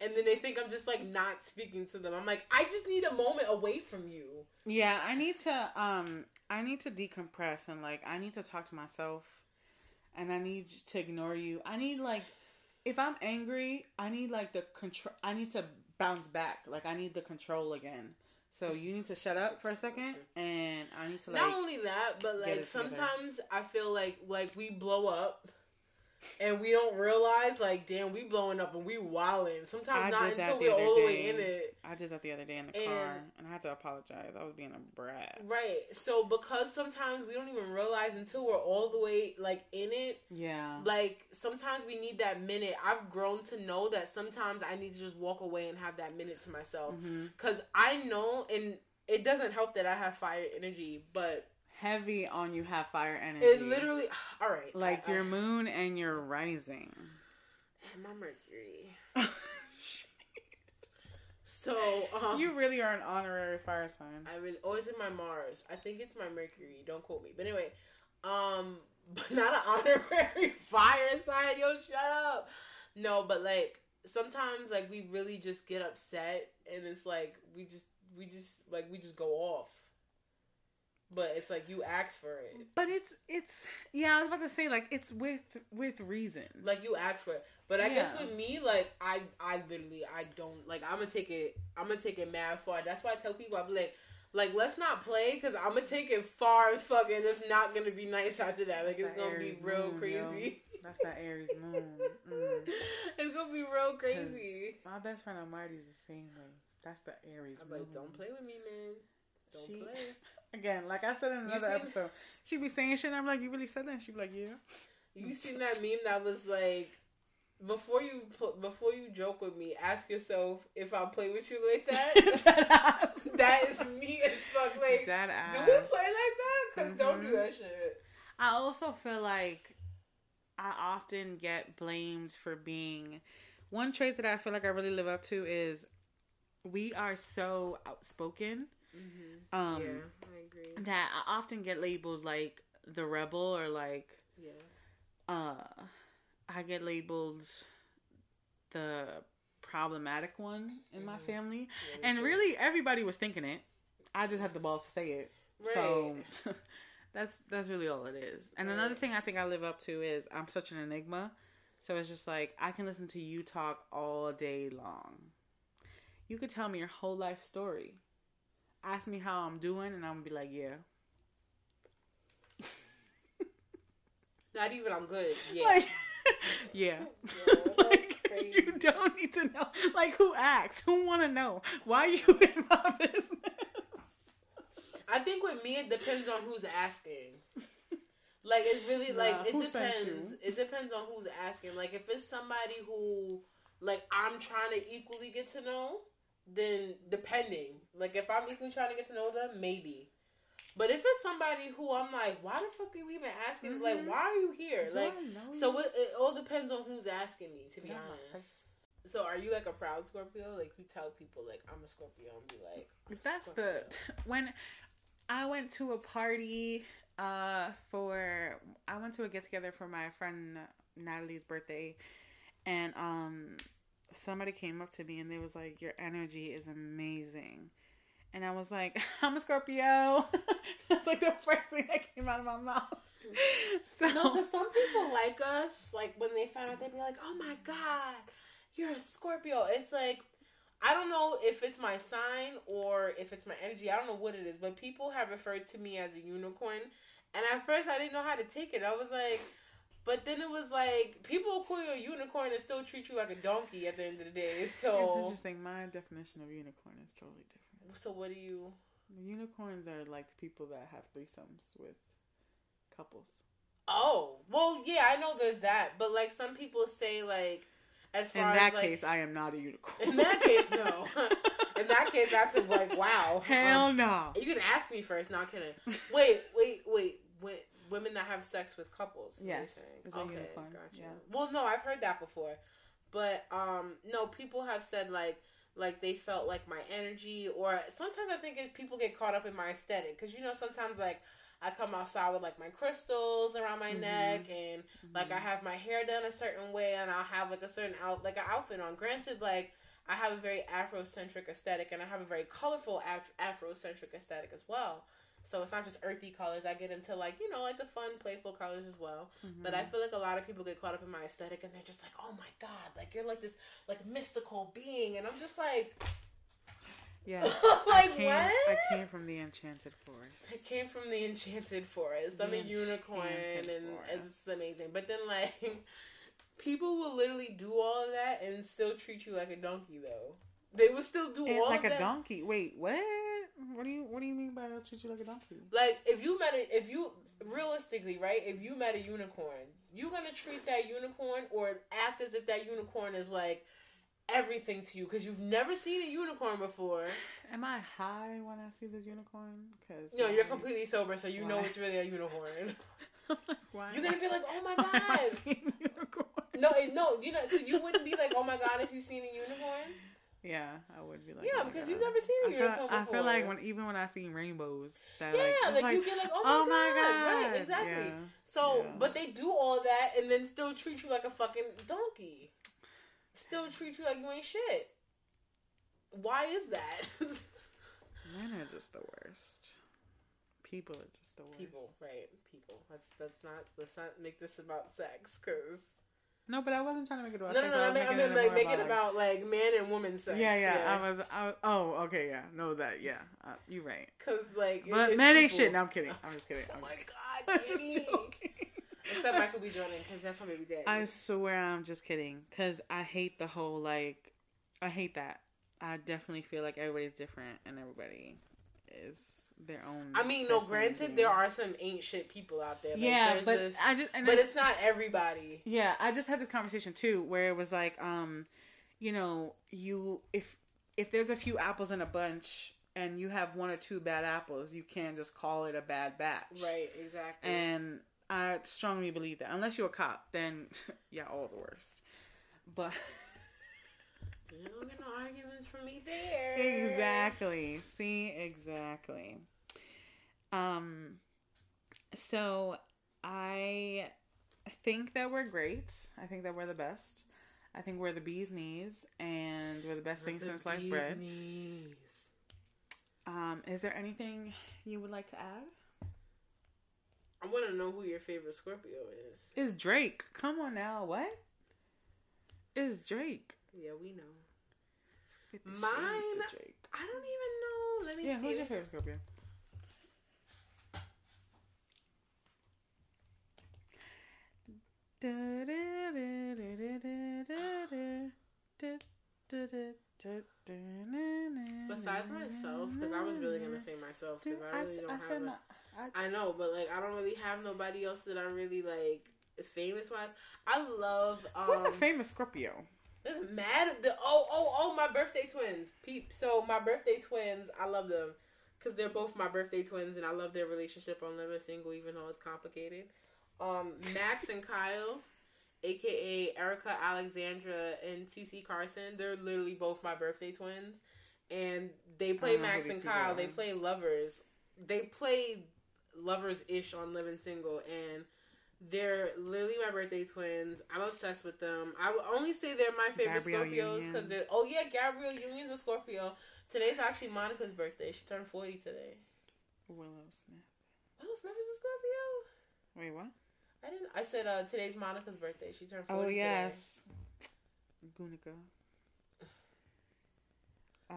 and then they think I'm just like not speaking to them. I'm like, I just need a moment away from you. Yeah, I need to um I need to decompress and like I need to talk to myself and I need to ignore you. I need like if I'm angry, I need like the control I need to bounce back. Like I need the control again. So mm-hmm. you need to shut up for a second and I need to like Not only that, but like it together. sometimes I feel like like we blow up and we don't realize like damn we blowing up and we wilding. Sometimes I not until we're all the way in it. I did that the other day in the And- car and I had to apologize. I was being a brat. Right. So because sometimes we don't even realize until we're all the way like in it. Yeah. Like sometimes we need that minute. I've grown to know that sometimes I need to just walk away and have that minute to myself. hmm Cause I know, and it doesn't help that I have fire energy, but Heavy on you have fire energy. it literally. (sighs) All right, like I- your moon and your rising. and my Mercury. (laughs) So um, you really are an honorary fire sign. I really, oh, it's in my Mars. I think it's my Mercury. Don't quote me. But anyway, um, (laughs) but not an honorary (laughs) fire sign. Yo, shut up. No, but like sometimes, like we really just get upset, and it's like we just, we just, like we just go off. But it's like you ask for it. But it's it's yeah, I was about to say like it's with with reason. Like you ask for it. But I guess with me, like I, I literally, I don't like. I'm gonna take it. I'm gonna take it mad far. That's why I tell people, I be like, like let's not play because I'm gonna take it far as fuck, and it's not gonna be nice after that. Like That's it's gonna Aries be real moon, crazy. That's that Aries (laughs) moon. Mm. it's gonna be real crazy. My best friend Marty's the same way. That's the Aries I'm moon. like, don't play with me, man. Don't She- play. (laughs) Again, like I said in another seen- episode, she be saying shit. And I'm like, you really said that? And she be like, yeah. You seen that meme that was like, before you before you joke with me, ask yourself if I play with you like (laughs) that. (laughs) That is me as fuck. Like, Dead ass. do we play like that? because don't do Mhm. that shit. I also feel like I often get blamed for being one trait that I feel like I really live up to is we are so outspoken Mm-hmm. um yeah, I agree. that I often get labeled like the rebel or like Yeah. uh I get labeled the problematic one in my Mhm. family. Yeah, And too. really everybody was thinking it. I just had the balls to say it. right. So (laughs) that's that's really all it is. And another thing I think I live up to is I'm such an enigma. So it's just like I can listen to you talk all day long. You could tell me your whole life story. Ask me how I'm doing and I'm gonna be like, yeah. not even I'm good. (laughs) Yeah. Like (laughs) Yeah. (laughs) That's like crazy. you don't need to know. Like who asked? Who wanna know? Why you in my business? I think with me, it depends on who's asking. Like it really like it depends. It depends on who's asking. Like if it's somebody who like I'm trying to equally get to know, then depending. Like if I'm equally trying to get to know them, maybe. But if it's somebody who I'm like, why the fuck are you even asking? Like, Mhm. why are you here? Like, so it, it all depends on who's asking me. To be Yeah, honest. So are you like a proud Scorpio? Like you tell people like I'm a Scorpio and be like, That's the (laughs) when I went to a party uh for I went to a get together for my friend Natalie's birthday and um somebody came up to me and they was like your energy is amazing. And I was like, (laughs) I'm a Scorpio. (laughs) That's like the first thing that came out of my mouth. (laughs) So No, because some people like us, like when they find out, they'd be like, "Oh my god, you're a Scorpio." It's like I don't know if it's my sign or if it's my energy. I don't know what it is, but people have referred to me as a unicorn, and at first I didn't know how to take it. I was like, but then it was like people call you a unicorn and still treat you like a donkey at the end of the day. So it's interesting. My definition of unicorn is totally different. So what do you? Unicorns are like the people that have threesomes with couples. Oh, well, yeah, I know there's that, but like some people say, like as In far that as like, case, I am not a unicorn. In that case, no. (laughs) In that case, I'm like, wow. Hell Um, no. you can ask me first. Not kidding. Wait, wait, wait. Wait, women that have sex with couples. Yes, Okay, gotcha. yeah. Well, no, I've heard that before, but um, no, people have said like. Like they felt like my energy, or sometimes I think if people get caught up in my aesthetic, because you know sometimes like I come outside with like my crystals around my Mhm. neck, and like I have my hair done a certain way, and I'll have like a certain out like an outfit on. Granted, like I have a very Afrocentric aesthetic, and I have a very colorful Af- Afrocentric aesthetic as well. So it's not just earthy colors. I get into like you know like the fun, playful colors as well. Mm-hmm. But I feel like a lot of people get caught up in my aesthetic, and they're just like, "Oh my god, like you're like this like mystical being," and I'm just like, yeah. (laughs) like I came, what? I came from the enchanted forest. I came from the enchanted forest. I'm a unicorn, and it's amazing. But then, like, (laughs) people will literally do all of that and still treat you like a donkey, though. They will still do And all like of a that. donkey. Wait, what? What do you What do you mean by I'll treat you like a donkey? Like, if you met a, if you realistically, right? If you met a unicorn, you gonna treat that unicorn or act as if that unicorn is like everything to you because you've never seen a unicorn before. Am I high when I see this unicorn? Because No, you're completely sober, so you know it's really a unicorn. (laughs) Why You're gonna I- be like, "Oh my why god." No, no, you know, so you wouldn't be like, "Oh my god," if you seen a unicorn. Yeah, I would be like. Yeah, oh because God. you've never seen a I feel, unicorn I feel like when even when I see rainbows, that Yeah, like, like, it's you get like, "Oh, oh my, god. right? Exactly. Yeah. So, Yeah. but they do all that and then still treat you like a fucking donkey. Still treat you like you ain't shit. Why is that? (laughs) Men are just the worst. People are just the worst. People, right? People. Let's let's not let's not make this about sex, cause No, but I wasn't trying to make it about no, sex. no, no. I was mean, I mean, like make it about like man and woman sex. Yeah, yeah, I was. I was. Oh, okay, yeah. No, that. Yeah, uh, you're right. Cause like, But men ain't shit. No, I'm kidding. I'm just kidding. (laughs) Oh I'm my just, god, (laughs) I'm just joking. Except (laughs) Michael B. Jordan, because that's my baby daddy. I swear I'm just kidding. Cause I hate the whole like. I hate that. I definitely feel like everybody's different and everybody is their own. I mean, no. Granted, there are some ain't shit people out there. Like, yeah, but just- I just. But it's- it's not everybody. Yeah, I just had this conversation too, where it was like, um, you know, you if if there's a few apples in a bunch and you have one or two bad apples, you can't just call it a bad batch. Right, exactly. And I strongly believe that. Unless you're a cop, then (laughs) yeah, all the worst. But you don't get no arguments from me there. exactly. See, exactly. Um so I think that we're great. I think that we're the best. I think we're the bee's knees and we're the best thing The since sliced bread. knees. Um, is there anything you would like to add? I want to know who your favorite Scorpio is. Is Drake. Come on now, what? Is Drake. Yeah, we know. Mine- Drake. I don't even know. Let me Yeah, see. who's your favorite Scorpio? Besides myself, because I was really gonna say myself, because I really don't have. said a- my, I, I know, but like I don't really have nobody else that I really like famous wise. I love. Um, who's a famous Scorpio? This mad. The, oh, oh, oh, my birthday twins. Peep. So my birthday twins, I love them because they're both my birthday twins, and I love their relationship on Living Single, even though it's complicated. Um, Max and Kyle, aka Erika Alexander and TC Carson, they're literally both my birthday twins, and they play don't know who Max and Kyle. They play lovers. They play lovers ish on Living Single, and they're literally my birthday twins. I'm obsessed with them. I would only say they're my favorite Gabrielle Scorpios because they're. Oh yeah, Gabrielle Union's a Scorpio. Today's actually Monica's birthday. She turned 40 today. Willow Smith. Willow Smith is a Scorpio. Wait, what? I didn't. I said uh, today's Monica's birthday. She turned 40 Oh today. yes, Gunica. Uh,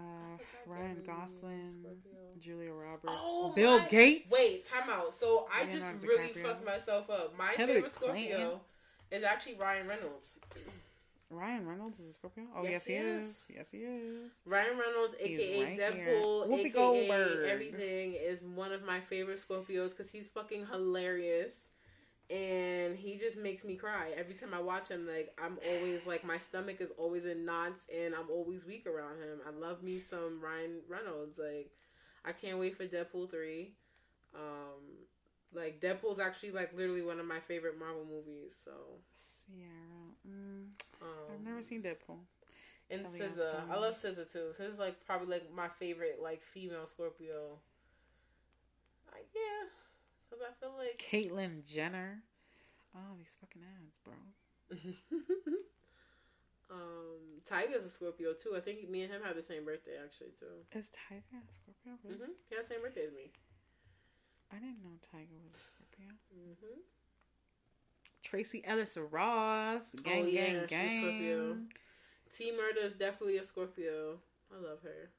Ryan Gosling, Scorpio. Julia Roberts, Oh, Bill my- Gates. Wait, time out. So I just really DiCaprio. fucked myself up. My Hillary favorite Scorpio Clinton. is actually Ryan Reynolds. Ryan Reynolds is a Scorpio. Oh Yes, yes, he he is. is. Yes, he is. Ryan Reynolds, He's aka right. Deadpool, aka Goldberg. everything, is one of my favorite Scorpios because he's fucking hilarious, and he just makes me cry every time I watch him. Like I'm always like my stomach is always in knots, and I'm always weak around him. I love me some Ryan Reynolds. Like I can't wait for Deadpool three. Um, like Deadpool's actually like literally one of my favorite Marvel movies. So Ciara. Mm, um, I've never seen Deadpool. and Kelly SZA. I love SZA too. SZA's like probably like my favorite like female Scorpio. Like yeah, because I feel like Caitlyn Jenner. Oh, these fucking ads, bro. (laughs) Um, Tiger's a Scorpio too. I think me and him have the same birthday actually too. Is Tiger a Scorpio? Really? Mm-hmm. He has the same birthday as me. I didn't know Tiger was a Scorpio. Mm-hmm. Tracee Ellis Ross. Gang, Oh, yeah, gang, gang. Scorpio. T Murder is definitely a Scorpio. I love her.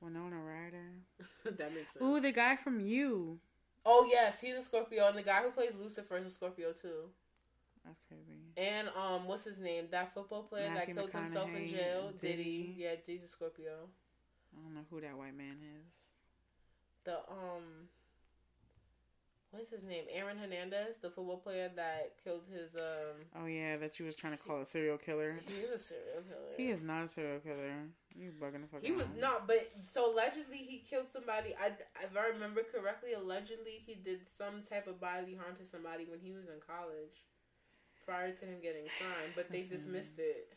Winona Ryder. (laughs) that makes sense. Ooh, the guy from You. Oh yes, he's a Scorpio, and the guy who plays Lucifer is a Scorpio too. That's crazy. And um, what's his name? That football player Matthew that killed himself in jail. Diddy. Diddy. Yeah, Diddy's a Scorpio. I don't know who that white man is. The um, what's his name? Aaron Hernandez, the football player that killed his um. Oh yeah, that you was trying to call a serial killer. He was a serial killer. He is not a serial killer. You bugging the fuck He out. was not, but so allegedly he killed somebody. I, if I remember correctly, allegedly he did some type of bodily harm to somebody when he was in college, prior to him getting signed. But they dismissed it.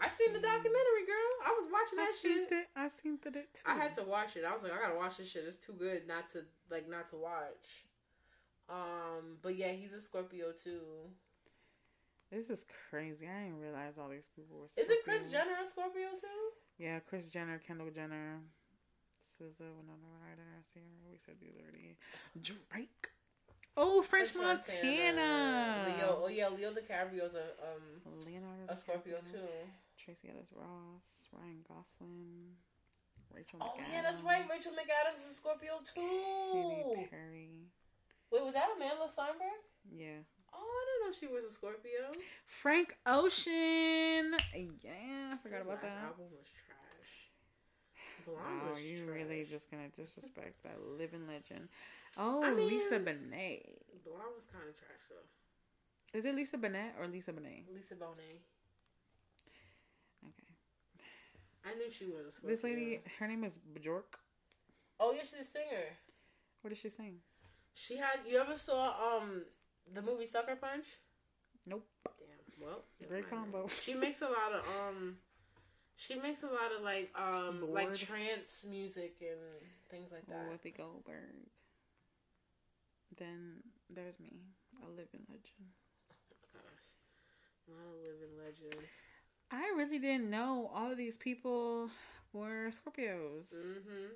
I seen the documentary, girl. I was watching that seen shit. it. I seen it too. I had to watch it. I was like, I gotta watch this shit. It's too good not to like not to watch. Um, but yeah, he's a Scorpio too. This is crazy. I didn't realize all these people were. Isn't Kris Jenner a Scorpio too? Yeah, Kris Jenner, Kendall Jenner, SZA, Winona Ryder, Ciara. We said these already. Drake. Oh, French, French Montana. Leo. Oh yeah, Leo DiCaprio's a um Leonardo. a Scorpio DiCaprio, too. Tracee Ellis Ross, Ryan Gosling, Rachel. Oh McAdams, yeah, that's right. Rachel McAdams is a Scorpio too. Katy. Perry. Wait, was that Amandla Stenberg? Yeah. Oh, I didn't know she was a Scorpio. Frank Ocean. Yeah, I forgot His about that. album was trash. Blonde was you trash. really just gonna disrespect that living legend. Oh, I mean- Lisa Bonet. Blonde was kind of trash though. Is it Lisa Bonet or Lisa Bonet? Lisa Bonet. Okay. I knew she was a Scorpio. This lady, her name is Bjork. Oh yeah, she's a singer. What does she sing? She had. You ever saw um the movie Sucker Punch? Nope. Damn. Well, Great combo. She makes a lot of um. She makes a lot of like um like trance music and things like that. Whoopi Goldberg. Then there's me, a living legend. Oh gosh, not a living legend. I really didn't know all of these people were Scorpios. hmm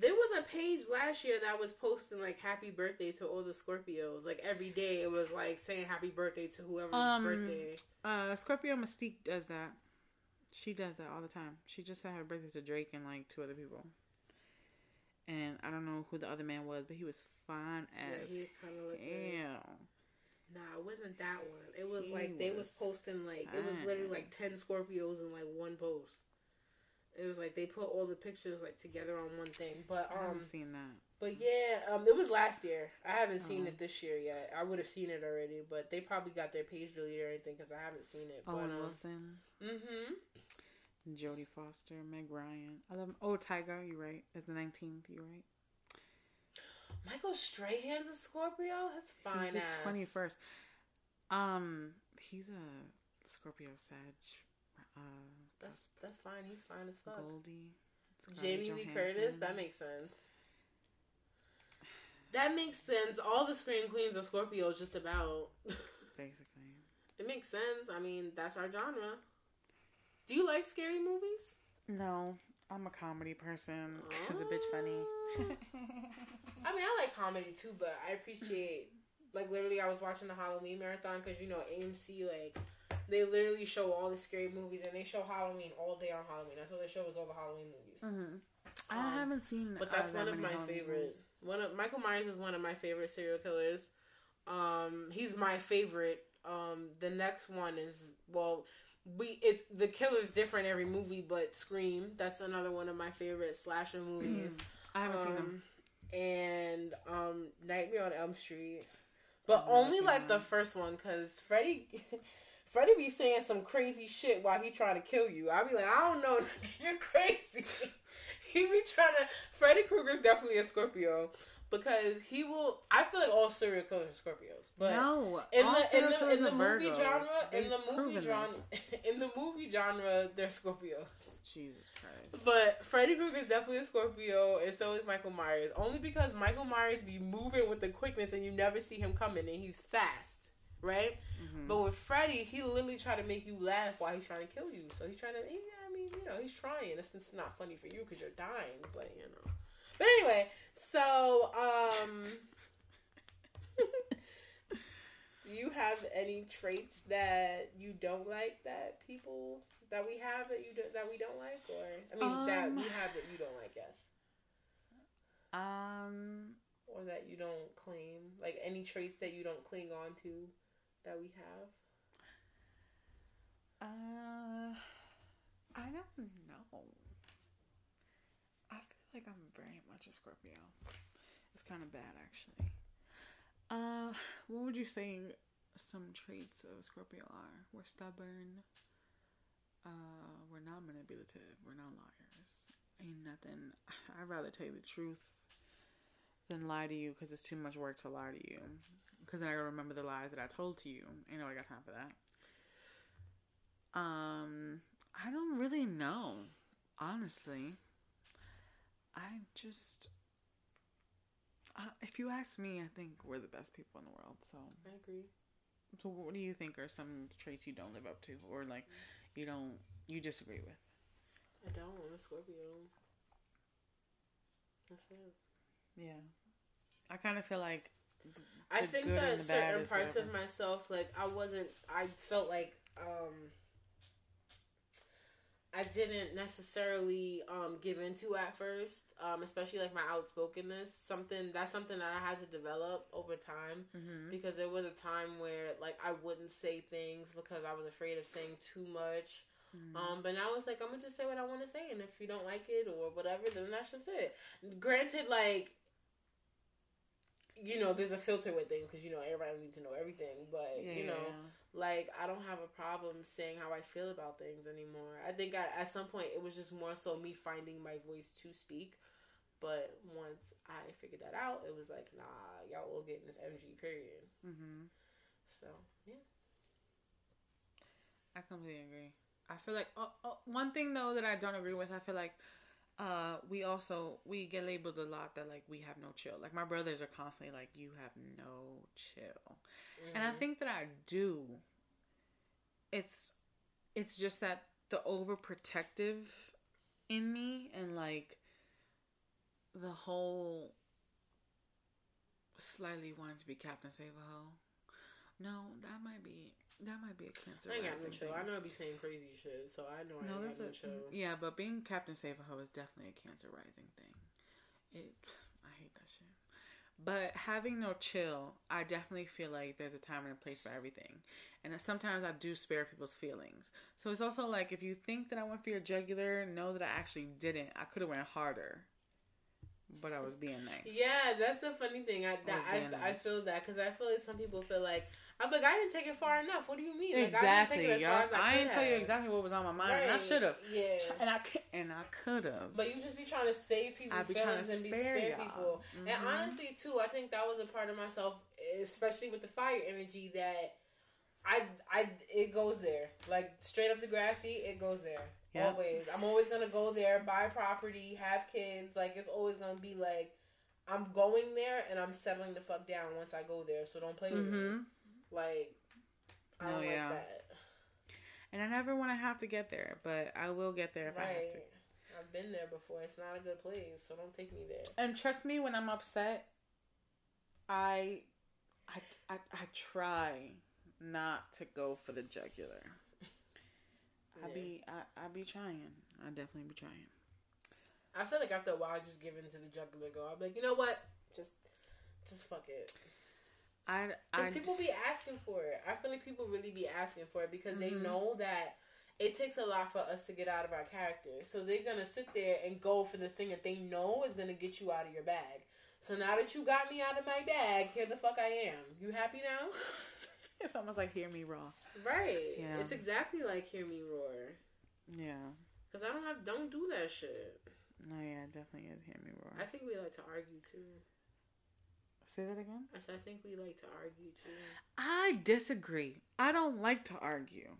There was a page last year that was posting like happy birthday to all the Scorpios. Like every day it was like saying happy birthday to whoever's Um, birthday. Uh, Scorpio Mystique does that. She does that all the time. She just said her birthday to Drake and like two other people. And I don't know who the other man was, but he was fine Yeah, as he kind of like hell. Nah, it wasn't that one. It was He like they was was posting like it was literally like ten Scorpios in like one post. It was like they put all the pictures like together on one thing. But um, I um haven't seen that. but yeah, um it was last year. I haven't seen Oh. it this year yet. I would have seen it already, but they probably got their page deleted or anything cuz I haven't seen it. Owen but um, Wilson, mhm. Jodie Foster, Meg Ryan. I love. Oh, Tiger, you right? It's the nineteenth. You right? Michael Strahan's a Scorpio. That's fine He's ass. the twenty first. Um, he's a Scorpio Sag. Uh, That's that's fine. He's fine as fuck. Goldie. Scarlett Jamie Lee Curtis. That makes sense. That makes sense. All the screen Queens are Scorpios, just about. (laughs) basically. it makes sense. I mean, that's our genre. Do you like scary movies? No, I'm a comedy person because the bitch Oh. funny. (laughs) I mean, I like comedy too, but I appreciate. Like literally, I was watching the Halloween marathon because you know AMC like they literally show all the scary movies and they show Halloween all day on Halloween. That's what they show is all the Halloween movies. hmm I Um, haven't seen, But uh, that's that one of my Halloween favorites. movies. One of Michael Myers is one of my favorite serial killers. Um, he's my favorite. Um, the next one is well, we it's the killer's different every movie, but Scream that's another one of my favorite slasher (clears throat) movies. I haven't seen them. Um, And um, Nightmare on Elm Street, but only like the first one because Freddy. (laughs) Freddy be saying some crazy shit while he trying to kill you. I be like, I don't know, (laughs) you're crazy. (laughs) he be trying to. Freddy Krueger's definitely a Scorpio because he will. I feel like all serial killers are Scorpios, but no, in the in the in the movie Virgos. genre, in the movie genre, (laughs) in the movie genre, they're Scorpios. Jesus Christ. But Freddy Krueger is definitely a Scorpio, and so is Michael Myers. Only because Michael Myers be moving with the quickness, and you never see him coming, and he's fast. Right? Mhm. But with Freddy, he literally tried to make you laugh while he's trying to kill you. So he's trying to, he, I mean, you know, he's trying. It's, it's not funny for you because you're dying, but you know. But anyway, so um, (laughs) do you have any traits that you don't like that people that we have that you do, that we don't like, or I mean that Um, we have that you don't like, yes, Um, or that you don't claim, like any traits that you don't cling on to that we have. uh, I don't know. I feel like I'm very much a Scorpio. It's kind of bad, actually. Uh, what would you say some traits of Scorpio are? We're stubborn. Uh, we're not manipulative. We're not liars. Ain't nothing. I'd rather tell you the truth than lie to you because it's too much work to lie to you. Because then I gotta remember the lies that I told to you. Ain't nobody got time for that. Um, I don't really know, honestly. I just, uh, if you ask me, I think we're the best people in the world. So, I agree. so what do you think are some traits you don't live up to, or like you don't you disagree with? I don't. I'm a Scorpio. That's it. Yeah, I kind of feel like I think that certain parts of myself, like I wasn't, I felt like um, I didn't necessarily um, give into at first, um, especially like my outspokenness. Something that's something that I had to develop over time hmm because there was a time where like I wouldn't say things because I was afraid of saying too much. Mm-hmm. Um, but now it's like I'm gonna just say what I want to say, and if you don't like it or whatever, then that's just it. Granted, like you know, there's a filter with things because you know everybody needs to know everything, but yeah, you know, like I don't have a problem saying how I feel about things anymore. I think I, at some point it was just more so me finding my voice to speak. But once I figured that out, it was like, nah, y'all will get in this energy. Period. hmm So yeah, I completely agree. I feel like oh, oh, one thing though that I don't agree with. I feel like uh, we also we get labeled a lot that like we have no chill. Like my brothers are constantly like, "You have no chill," and I Mhm. think that I do. It's it's just that the overprotective in me and like the whole slightly wanting to be Captain Save a Ho. No, that might be that might be a cancer. I ain't got no chill. thing. I know I be saying crazy shit, so I know I No, ain't that's got a no chill. yeah, but being Captain Save a Ho is definitely a cancer rising thing. It, I hate that shit. But having no chill, I definitely feel like there's a time and a place for everything, and sometimes I do spare people's feelings. So it's also like if you think that I went for your jugular, know that I actually didn't. I could have went harder, but I was being nice. Yeah, that's the funny thing. I that, was I, being I feel that because I feel like some people feel like I'm like I didn't take it far enough. What do you mean? Like, exactly, I didn't take it as far y'all. as I, I didn't tell you exactly what was on my mind, and I should have. Yeah. And I and I could have. But you just be trying to save people's feelings and be spare y'all. people. And Mhm. honestly, too, I think that was a part of myself, especially with the fire energy that I I it goes there. Like straight up the grassy, it goes there. Yep. Always. I'm always gonna go there, buy property, have kids. Like it's always gonna be like I'm going there and I'm settling the fuck down once I go there. So don't play with me. Like I don't yeah. like that. And I never want to have to get there, but I will get there if I have to. I've been there before. It's not a good place, so don't take me there. And trust me, when I'm upset, I, I, I, I try not to go for the jugular. I be, I, I be trying. I definitely be trying. I feel like after a while, I just give in to the jugular go. I'll be like, you know what? Just, just fuck it. I, I, people be asking for it. I feel like people really be asking for it because they Mhm. know that it takes a lot for us to get out of our character. So they're gonna sit there and go for the thing that they know is gonna get you out of your bag. So now that you got me out of my bag, here the fuck I am. You happy now? (laughs) it's almost like hear me roar. Right. Yeah. It's exactly like hear me roar. Yeah. Cause I don't have don't do that shit. No, yeah, definitely is hear me roar. I think we like to argue too. Say that again. I said I think we like to argue too. I disagree. I don't like to argue.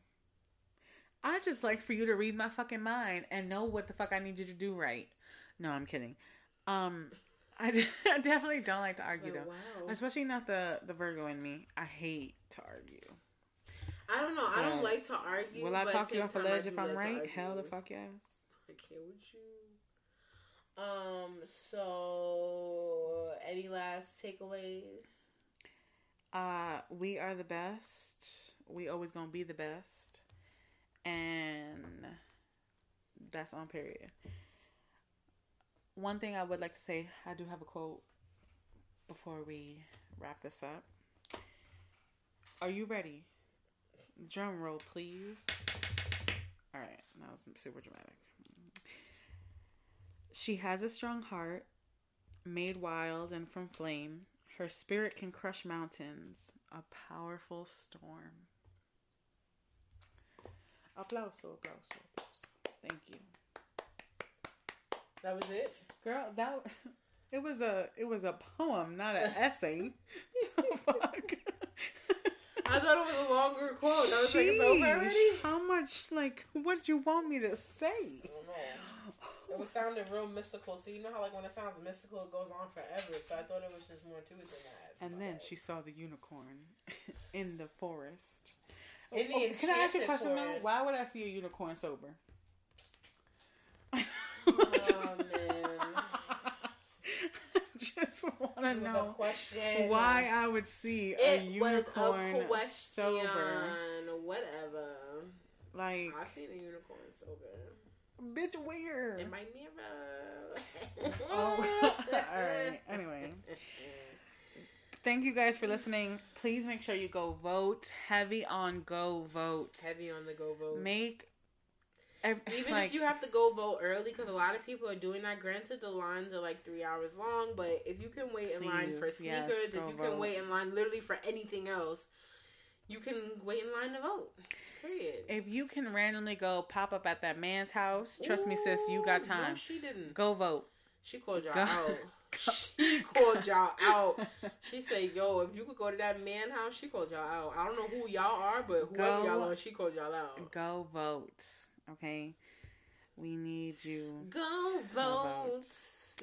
I just like for you to read my fucking mind and know what the fuck I need you to do right. No, I'm kidding. Um (laughs) I, d- I definitely don't like to argue Like, though, wow. especially not the the Virgo in me. I hate to argue. I don't know. I don't like to argue. Will I talk you off a ledge if I'm right? Hell the fuck yes. I can't with you. Um. So, any last takeaways? Uh, we are the best. We always gonna be the best, and that's on period. One thing I would like to say, I do have a quote before we wrap this up. Are you ready? Drum roll, please. All right, that was super dramatic. She has a strong heart, made wild and from flame. Her spirit can crush mountains, a powerful storm. Applauso, applauso, applauso. Thank you. That was it. Girl, that (laughs) it was a it was a poem, not an (laughs) essay. fuck? I thought it was a longer quote. I was like, it's over already. How much like what do you want me to say? I don't know. It was sounding real mystical. So you know how like when it sounds mystical, it goes on forever. So I thought it was just more to it than that. And then she saw the unicorn (laughs) in the forest. In the Oh, can I ask you a question forest. Why would I see a unicorn sober? Oh (laughs) man, (laughs) just want to it a know question. why I would see a unicorn a sober. Whatever. Like, I've seen a unicorn sober. Bitch, where? In my mirror. (laughs) Oh, (laughs) all right. Anyway, thank you guys for listening. Please make sure you go vote. Heavy on go vote. Heavy on the go vote. Make ev- Even like, if you have to go vote early, because a lot of people are doing that. Granted, the lines are like three hours long, but if you can wait in line for Please, yes, sneakers, if you can wait in line literally for anything else, you can wait in line to vote. Period. if you can randomly go pop up at that man's house, trust me, sis, you got time. No, she didn't. Go vote. She called y'all Go- out. (laughs) She called y'all out. She said, "Yo, if you could go to that man house, she called y'all out. I don't know who y'all are, but whoever Go- y'all are, she called y'all out. Go vote. Okay, we need you. Go vote. vote.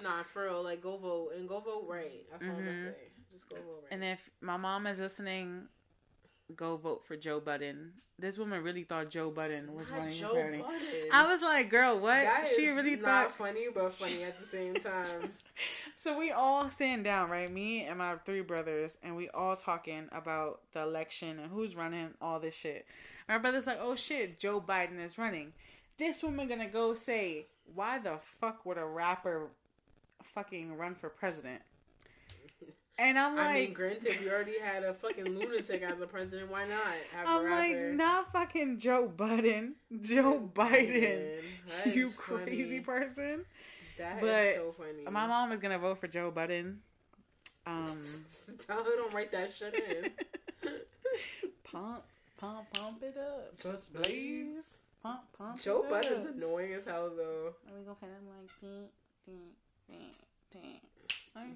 Nah, for real, like go vote and go vote right. That's all I'm gonna say. Just go vote right. And if my mom is listening, go vote for Joe Budden. This woman really thought Joe Budden was Not running Joe for. Budden. I was like, girl, what? That she really not thought. funny, but funny at the same (laughs) time. so we all sitting down, right? Me and my three brothers, and we all talking about the election and who's running all this shit. My brother's like, oh shit, Joe Biden is running. This woman gonna go say, why the fuck would a rapper fucking run for president? And I'm like, I mean, granted, we already had a fucking lunatic as a president. Why not have a I'm like, rapper? not fucking Joe Biden, Joe Biden. That (laughs) You crazy funny. person. That is But so funny. My mom is gonna vote for Joe Budden. Um, (laughs) Tell her don't write that shit in. (laughs) pump, pump, pump it up. Just Please, pump, pump. Joe it Budden's up. annoying as hell though. And we gonna kind of like, ding, ding, ding, ding. Like,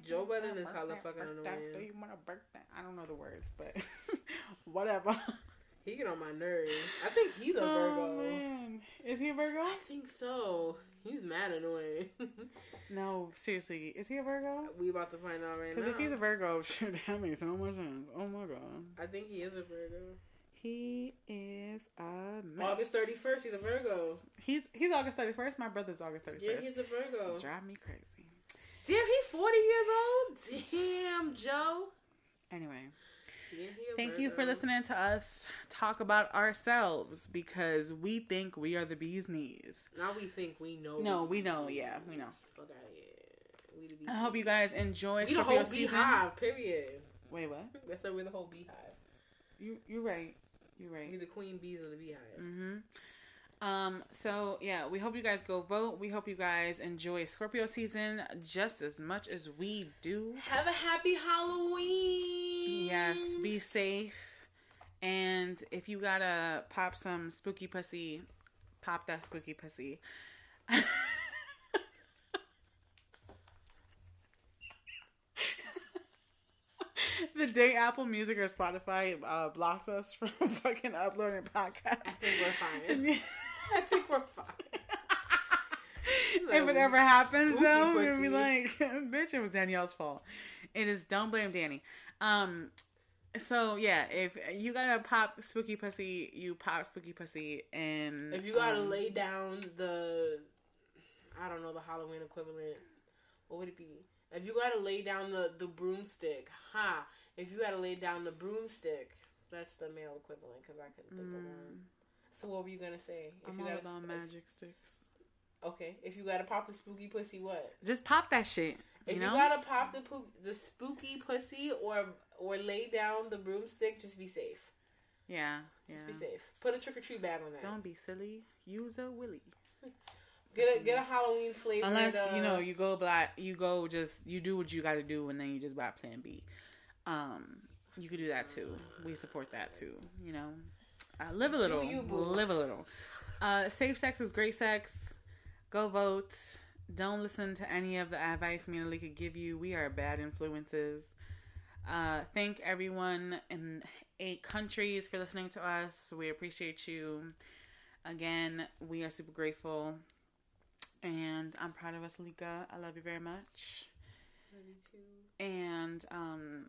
Joe Budden is hella fucking annoying. Do you want a birthday? I don't know the words, but (laughs) whatever. He get on my nerves. I think he's a oh, Virgo. Oh man, is he a Virgo? I think so. He's mad annoying. (laughs) No, seriously, is he a Virgo? we about to find out right now. Because if he's a Virgo, (laughs) shit, that makes so much sense. Oh my god. I think he is a Virgo. He is a mess. August thirty first, he's a Virgo. He's he's August thirty first. My brother's August thirty first. Yeah, he's a Virgo. Drive me crazy. Damn, he's forty years old. Damn, Joe. Anyway, Yeah, thank you for listening to us talk about ourselves because we think we are the bee's knees. Now we think we know. No, we know, yeah, we know. Fuck out of here. We. I hope you guys enjoy We the whole season. beehive. Period. Wait, what? (laughs) That's why we're the whole beehive. You you're right. You're right. We right. the queen bees of the beehive. Mm-hmm. Um, so yeah, we hope you guys go vote. We hope you guys enjoy Scorpio season just as much as we do. Have a happy Halloween. Yes, be safe. And if you gotta pop some spooky pussy, pop that spooky pussy. (laughs) the day Apple Music or Spotify uh, blocks us from (laughs) fucking uploading podcasts. I think we're fine. (laughs) (laughs) I think we're fine. (laughs) if it ever happens though, we're gonna be like, (laughs) bitch, it was Danielle's fault. It is don't blame Danny. Um so yeah, if you gotta pop spooky pussy, you pop spooky pussy and If you gotta um, lay down the, I don't know the Halloween equivalent, what would it be? If you gotta lay down the the broomstick, ha! If you gotta lay down the broomstick, that's the male equivalent because I couldn't think of one. So what were you gonna say? If. I'm you all gotta about magic sticks. okay, if you gotta pop the spooky pussy, what? Just pop that shit. If You you, gotta pop the poo- the spooky pussy or or lay down the broomstick, just be safe. yeah, yeah. Just be safe. Put a trick or treat bag on that. Don't be silly. Use a willy. (laughs) Get a get a Halloween flavor. Unless you know you go black, you go just you do what you got to do, and then you just buy Plan B. Um, you could do that too. We support that too. You know, uh, live a little, you, live a little. Uh, safe sex is great sex. Go vote. Don't listen to any of the advice me and could give you. We are bad influences. Uh, thank everyone in eight countries for listening to us. We appreciate you. Again, we are super grateful. And I'm proud of us, Lika. I love you very much. Love you too. And um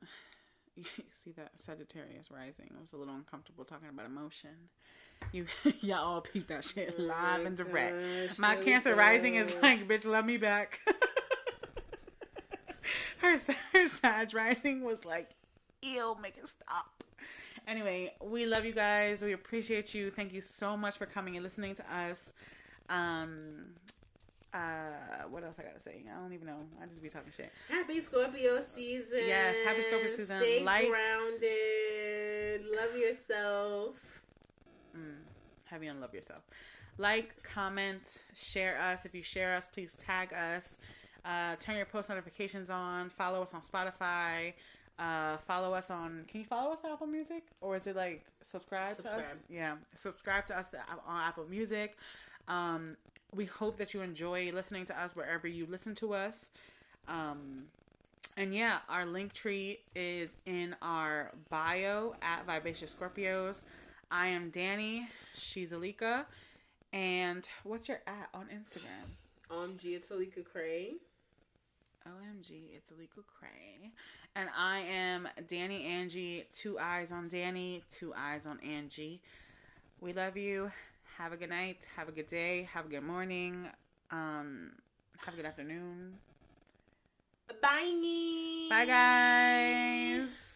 you (laughs) see that Sagittarius rising. I was a little uncomfortable talking about emotion. You (laughs) y'all all peep that shit Oh live and direct. gosh, My Cancer rising is like, bitch, love me back. (laughs) her her Sag rising was like, ew, make it stop. Anyway, we love you guys. We appreciate you. Thank you so much for coming and listening to us. Um, uh, what else I gotta say? I don't even know. I just be talking shit. Happy Scorpio season. Yes, happy Scorpio season. Stay Like- grounded. Love yourself. Mm, have you unlove yourself. Like, comment, share us. If you share us, please tag us. Uh, turn your post notifications on. Follow us on Spotify. Uh, follow us on. Can you follow us on Apple Music, or is it like subscribe, to us? Yeah, subscribe to us on Apple Music. Um, we hope that you enjoy listening to us wherever you listen to us. Um, and yeah, our link tree is in our bio at Vivacious Scorpios. I am Danny. She's Alika. And what's your at on Instagram? Um, Gia Talika Cray. OMG, it's Alika Cray. And I am Danny Angie. Two eyes on Danny, two eyes on Angie. We love you. Have a good night. Have a good day. Have a good morning. Um, have a good afternoon. Bye. Bye, guys.